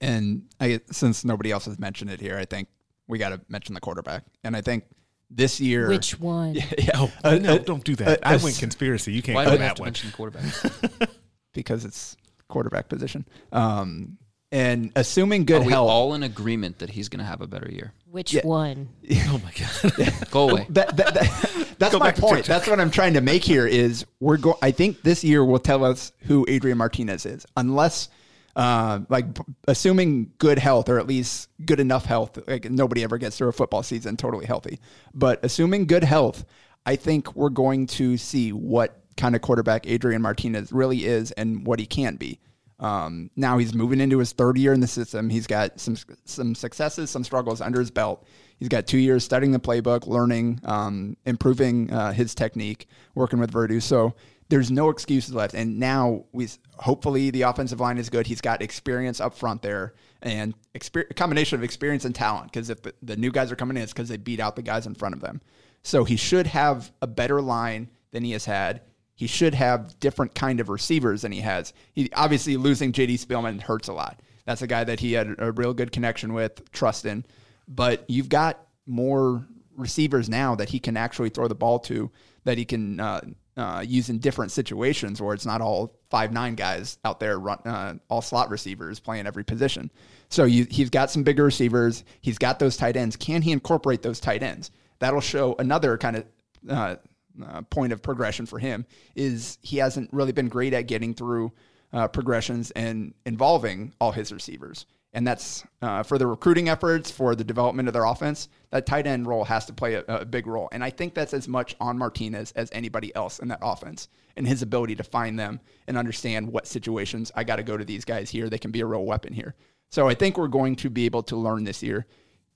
S4: And I, since nobody else has mentioned it here, I think we got to mention the quarterback. And I think this year,
S3: Which one?
S4: yeah,
S2: Oh
S4: uh,
S2: no!
S4: uh,
S2: don't do that.
S4: uh,
S2: I went conspiracy. You can't
S1: Why
S2: go
S1: do we have
S2: that
S1: to
S2: one.
S1: mention
S4: because it's quarterback position. Um, and assuming good
S1: Are we
S4: health,
S1: all in agreement that he's going to have a better year?
S3: Which
S4: Yeah.
S3: one?
S2: Oh my god!
S1: Go away.
S4: that, that, that- that's
S2: Go
S4: my point. That's what I'm trying to make here. Is we're going. I think this year will tell us who Adrian Martinez is, unless. Uh, like assuming good health or at least good enough health, like nobody ever gets through a football season totally healthy. But assuming good health, I think we're going to see what kind of quarterback Adrian Martinez really is and what he can be. Um, now he's moving into his third year in the system. He's got some some successes, some struggles under his belt. He's got two years studying the playbook, learning, um, improving uh, his technique, working with Verdu. So there's no excuses left. And now we hopefully the offensive line is good. He's got experience up front there and a combination of experience and talent. Because if the, the new guys are coming in, it's because they beat out the guys in front of them. So he should have a better line than he has had. He should have different kind of receivers than he has. He obviously losing JD Spielman hurts a lot. That's a guy that he had a real good connection with, trust in. But you've got more receivers now that he can actually throw the ball to, that he can uh, uh, use in different situations where it's not all five nine guys out there, run, uh, all slot receivers playing every position. So you, he's got some bigger receivers. He's got those tight ends. Can he incorporate those tight ends? That'll show another kind of uh, uh, point of progression for him is he hasn't really been great at getting through uh, progressions and involving all his receivers. And that's uh, for the recruiting efforts, for the development of their offense. That tight end role has to play a, a big role. And I think that's as much on Martinez as anybody else in that offense and his ability to find them and understand what situations I got to go to these guys here. They can be a real weapon here. So I think we're going to be able to learn this year.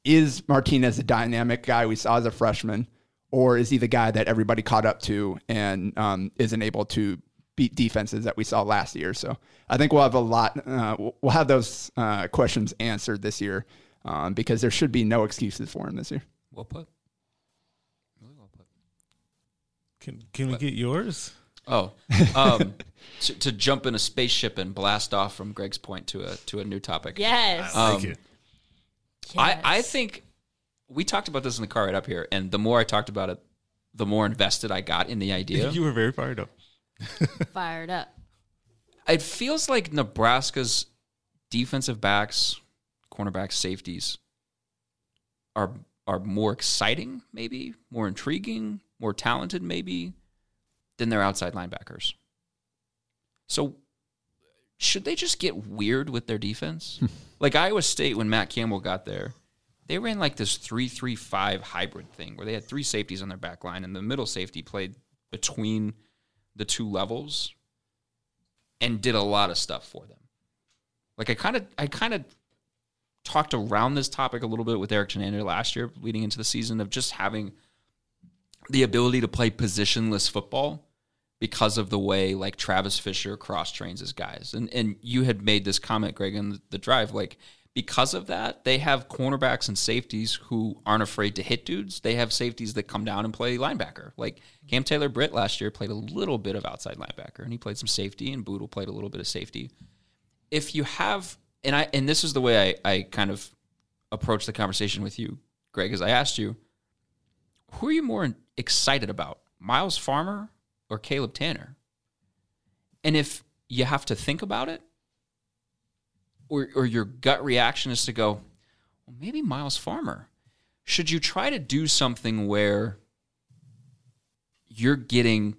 S4: Is Martinez a dynamic guy we saw as a freshman? or is he the guy that everybody caught up to and um, isn't able to beat defenses that we saw last year. So I think we'll have a lot. Uh, we'll- we'll have those uh, questions answered this year um, because there should be no excuses for him this year.
S1: Well put. Really well put.
S2: Can can we get yours?
S1: Oh, um, to, to jump in a spaceship and blast off from Greg's point to a to a new topic.
S3: Yes.
S2: I
S1: Um,
S2: like it.
S1: I, I think we talked about this in the car right up here, and the more I talked about it, the more invested I got in the idea.
S2: You were very fired up.
S3: fired up.
S1: it feels like Nebraska's defensive backs, cornerbacks, safeties are are more exciting, maybe more intriguing, more talented, maybe than their outside linebackers. So, should they just get weird with their defense? like Iowa State, when Matt Campbell got there, they ran like this three-three-five hybrid thing where they had three safeties on their back line, and the middle safety played between the two levels and did a lot of stuff for them. Like I kind of I kind of talked around this topic a little bit with Erik Chinander last year leading into the season of just having the ability to play positionless football because of the way like Travis Fisher cross trains his guys. And and you had made this comment Greg in the, the drive like because of that, they have cornerbacks and safeties who aren't afraid to hit dudes. They have safeties that come down and play linebacker. Like Cam Taylor Britt last year played a little bit of outside linebacker and he played some safety and Bootle played a little bit of safety. If you have and I and this is the way I, I kind of approach the conversation with you, Greg, as I asked you, who are you more excited about? Myles Farmer or Caleb Tanner? And if you have to think about it, or, or your gut reaction is to go, well, maybe Myles Farmer. Should you try to do something where you're getting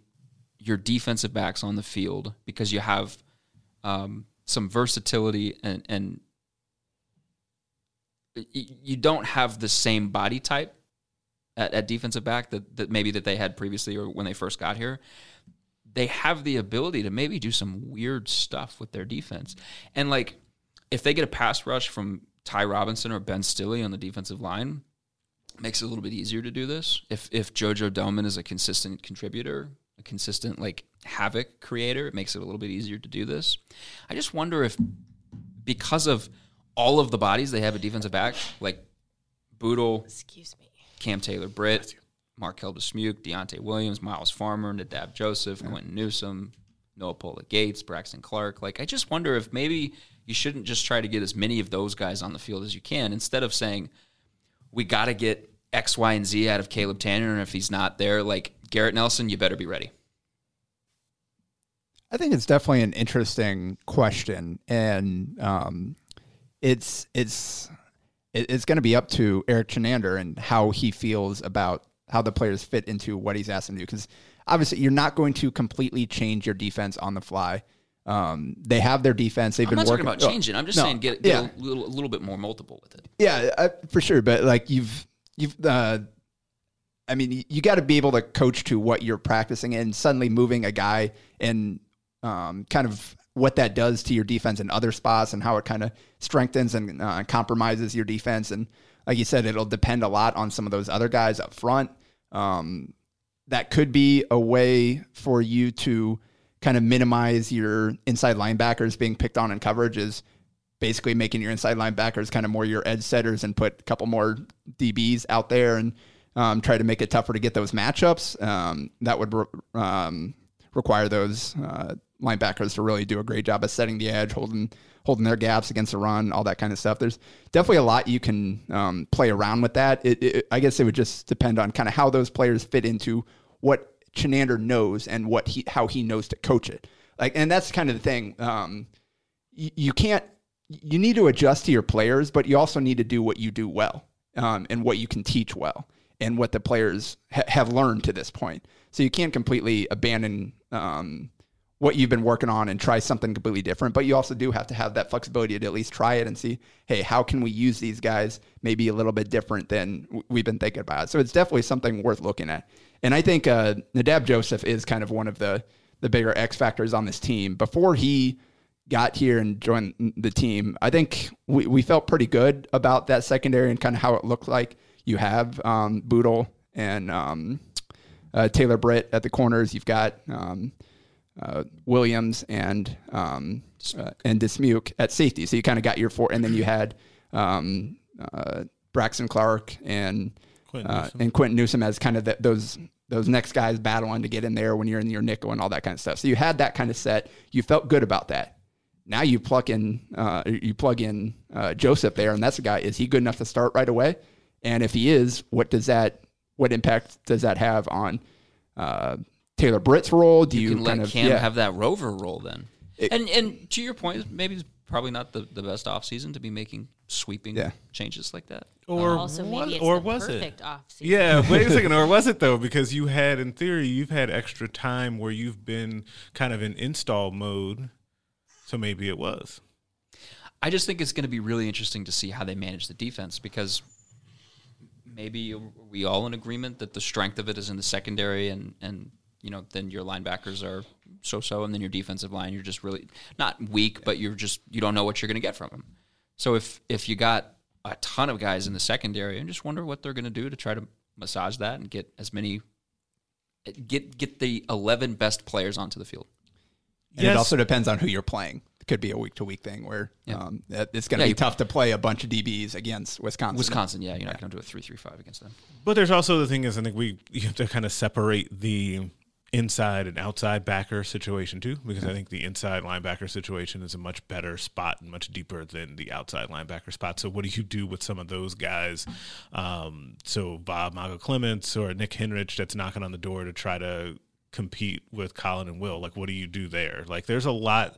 S1: your defensive backs on the field because you have um, some versatility and, and you don't have the same body type at, at defensive back that, that maybe that they had previously or when they first got here they have the ability to maybe do some weird stuff with their defense. And like if they get a pass rush from Ty Robinson or Ben Stille on the defensive line, makes it a little bit easier to do this. If if JoJo Domann is a consistent contributor, a consistent like havoc creator, it makes it a little bit easier to do this. I just wonder if because of all of the bodies they have at defensive back, like Bootle,
S3: Excuse me.
S1: Cam Taylor Britt, Marquel Dismuke, Deontai Williams, Myles Farmer, Nadab Joseph, Quinton Newsome, Noah Pola Gates, Braxton Clark. Like, I just wonder if maybe you shouldn't just try to get as many of those guys on the field as you can instead of saying, we got to get X, Y, and Z out of Caleb Tanner. And if he's not there, like Garrett Nelson, you better be ready.
S4: I think it's definitely an interesting question, and um, it's it's it's going to be up to Erik Chinander and how he feels about how the players fit into what he's asked them to. Because obviously, you're not going to completely change your defense on the fly. Um, they have their defense. They've
S1: I'm
S4: been
S1: not talking
S4: working.
S1: about
S4: oh,
S1: changing. I'm just
S4: no,
S1: saying get, get
S4: yeah.
S1: a, little, a little bit more multiple with it.
S4: Yeah, uh, for sure. But like you've you've uh, I mean, you got to be able to coach to what you're practicing, and suddenly moving a guy and um, kind of what that does to your defense in other spots, and how it kind of strengthens and uh, compromises your defense. And like you said, it'll depend a lot on some of those other guys up front. Um, that could be a way for you to kind of minimize your inside linebackers being picked on in coverage is basically making your inside linebackers kind of more your edge setters and put a couple more DBs out there and um, try to make it tougher to get those matchups. Um, that would re- um, require those uh, linebackers to really do a great job of setting the edge, holding holding their gaps against the run, all that kind of stuff. There's definitely a lot you can um, play around with that. It, it, I guess it would just depend on kind of how those players fit into what Chinander knows and what he how he knows to coach it. Like, and that's kind of the thing. Um, you, you can't. You need to adjust to your players, but you also need to do what you do well um, and what you can teach well and what the players ha- have learned to this point. So you can't completely abandon um, what you've been working on and try something completely different. But you also do have to have that flexibility to at least try it and see, hey, how can we use these guys maybe a little bit different than we've been thinking about? So it's definitely something worth looking at. And I think uh, Nadab Joseph is kind of one of the the bigger X factors on this team. Before he got here and joined the team, I think we, we felt pretty good about that secondary and kind of how it looked like. You have um, Bootle and um, uh, Taylor Britt at the corners. You've got um, uh, Williams and um, uh, and Dismuke at safety. So you kind of got your four, and then you had um, uh, Braxton Clark and
S2: Quinton
S4: uh,
S2: Newsome.
S4: and Quinton Newsome as kind of the, those those next guys battling to get in there when you're in your nickel and all that kind of stuff. So you had that kind of set. You felt good about that. Now you plug in uh, you plug in uh, Joseph there, and that's a guy. Is he good enough to start right away? And if he is, what does that what impact does that have on uh, Taylor Britt's role? Do you,
S1: you can
S4: kind
S1: let
S4: of
S1: Cam
S4: yeah.
S1: have that rover role then.
S4: It-
S1: and and to your point, maybe it's probably not the, the best offseason to be making sweeping
S4: Yeah.
S1: changes like that.
S2: Or
S3: Also, maybe
S2: was,
S3: it's
S2: or
S3: the
S2: was
S3: perfect
S2: it?
S3: offseason.
S2: Yeah, wait a second. Or was it though? Because you had, in theory, you've had extra time where you've been kind of in install mode. So maybe it was.
S1: I just think it's going to be really interesting to see how they manage the defense because maybe we all in agreement that the strength of it is in the secondary and and you know then your linebackers are so so and then your defensive line you're just really not weak but you're just you don't know what you're going to get from them. So if if you got a ton of guys in the secondary, I just wonder what they're going to do to try to massage that and get as many get get the 11 best players onto the field.
S4: And
S2: Yes.
S4: it also depends on who you're playing. It could be a week to week thing where
S1: Yeah.
S4: um, it's going to
S1: Yeah,
S4: be tough to play a bunch of DBs against Wisconsin.
S1: Wisconsin, yeah, you're not going to do a 3-3-5 against them.
S2: But there's also the thing is, I think we you have to kind of separate the inside and outside backer situation too, because I think the inside linebacker situation is a much better spot and much deeper than the outside linebacker spot. So what do you do with some of those guys? Um, so Bob Mago Clements or Nick Henrich that's knocking on the door to try to compete with Colin and Will. Like, what do you do there? Like, there's a lot.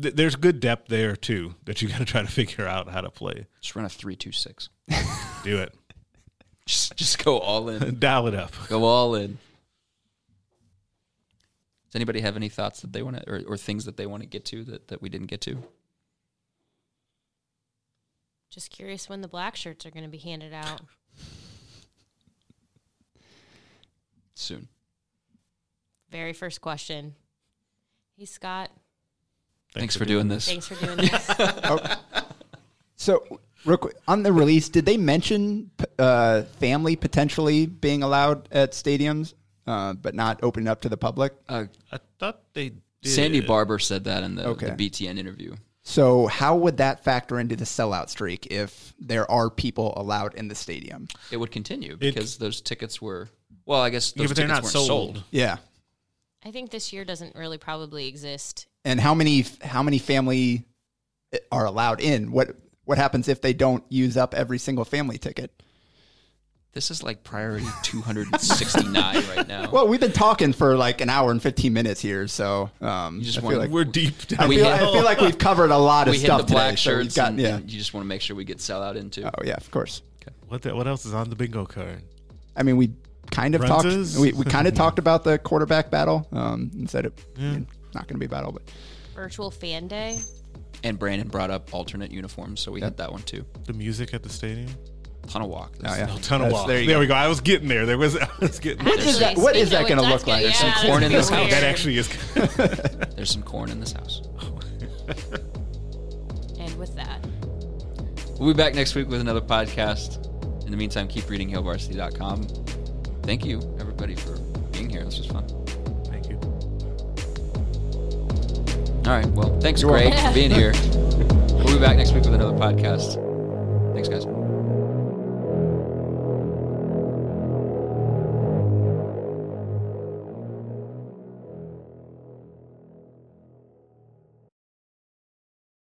S2: Th- there's good depth there too that you got to try to figure out how to play.
S1: Just run a 3-2-6.
S2: Do it.
S1: just just go all in.
S2: Dial it up.
S1: Go all in. Does anybody have any thoughts that they want to, or, or things that they want to get to that, that we didn't get to?
S3: Just curious when the black shirts are going to be handed out.
S1: Soon.
S3: Very first question. Hey, Scott.
S1: Thanks, for doing this.
S3: Thanks for doing this.
S4: So, real quick, on the release, did they mention uh, family potentially being allowed at stadiums, uh, but not opening up to the public?
S1: Uh,
S2: I thought they did.
S1: Sandy Barbour said that in the,
S4: Okay.
S1: the BTN interview.
S4: So, how would that factor into the sellout streak if there are people allowed in the stadium?
S1: It would continue
S2: It-
S1: because those tickets were, well, I guess those
S2: Yeah, but they're
S1: tickets
S2: not
S1: weren't
S2: sold.
S4: Yeah.
S3: I think this year doesn't really probably exist.
S4: And how many how many family are allowed in? What what happens if they don't use up every single family ticket?
S1: This is like priority 269 right now.
S4: Well, we've been talking for like an hour and fifteen minutes here, so um,
S1: You just
S4: I
S1: want-
S4: feel like
S2: We're deep
S4: I
S2: down.
S1: We
S4: feel,
S1: hit-
S4: I feel like we've covered a lot of
S1: we hit the black
S4: today. so we've
S1: shirts
S4: got-
S1: and,
S4: yeah.
S1: and you just want to make sure we get sellout into.
S4: Oh yeah, of course.
S2: What the, what else is on the bingo card?
S4: I mean, we kind of
S2: Brunses?
S4: talked. We, we kind of talked about the quarterback battle. Um, and said it I mean, not going to be a battle, but
S3: Virtual fan day.
S1: And Brandon brought up alternate uniforms, so we hit that one too.
S2: The music at the stadium.
S1: Tunnel Walk.
S4: oh yeah,
S2: A
S4: Tunnel
S2: Walk.
S4: There
S2: There, we go. I was getting there. There was. I was getting.
S4: What is
S3: Actually,
S4: that- what is that gonna look like? There's some
S1: corn in this house.
S2: That actually is.
S1: There's some corn in this house.
S3: And with that,
S1: We'll be back next week with another podcast. In the meantime, keep reading HailVarsity.com. Thank you, everybody, for being here. This was fun.
S2: Thank you.
S1: All right. Well, thanks,
S4: You're
S1: Greg,
S4: welcome.
S1: for being here. We'll be back next week with another podcast. Thanks, guys.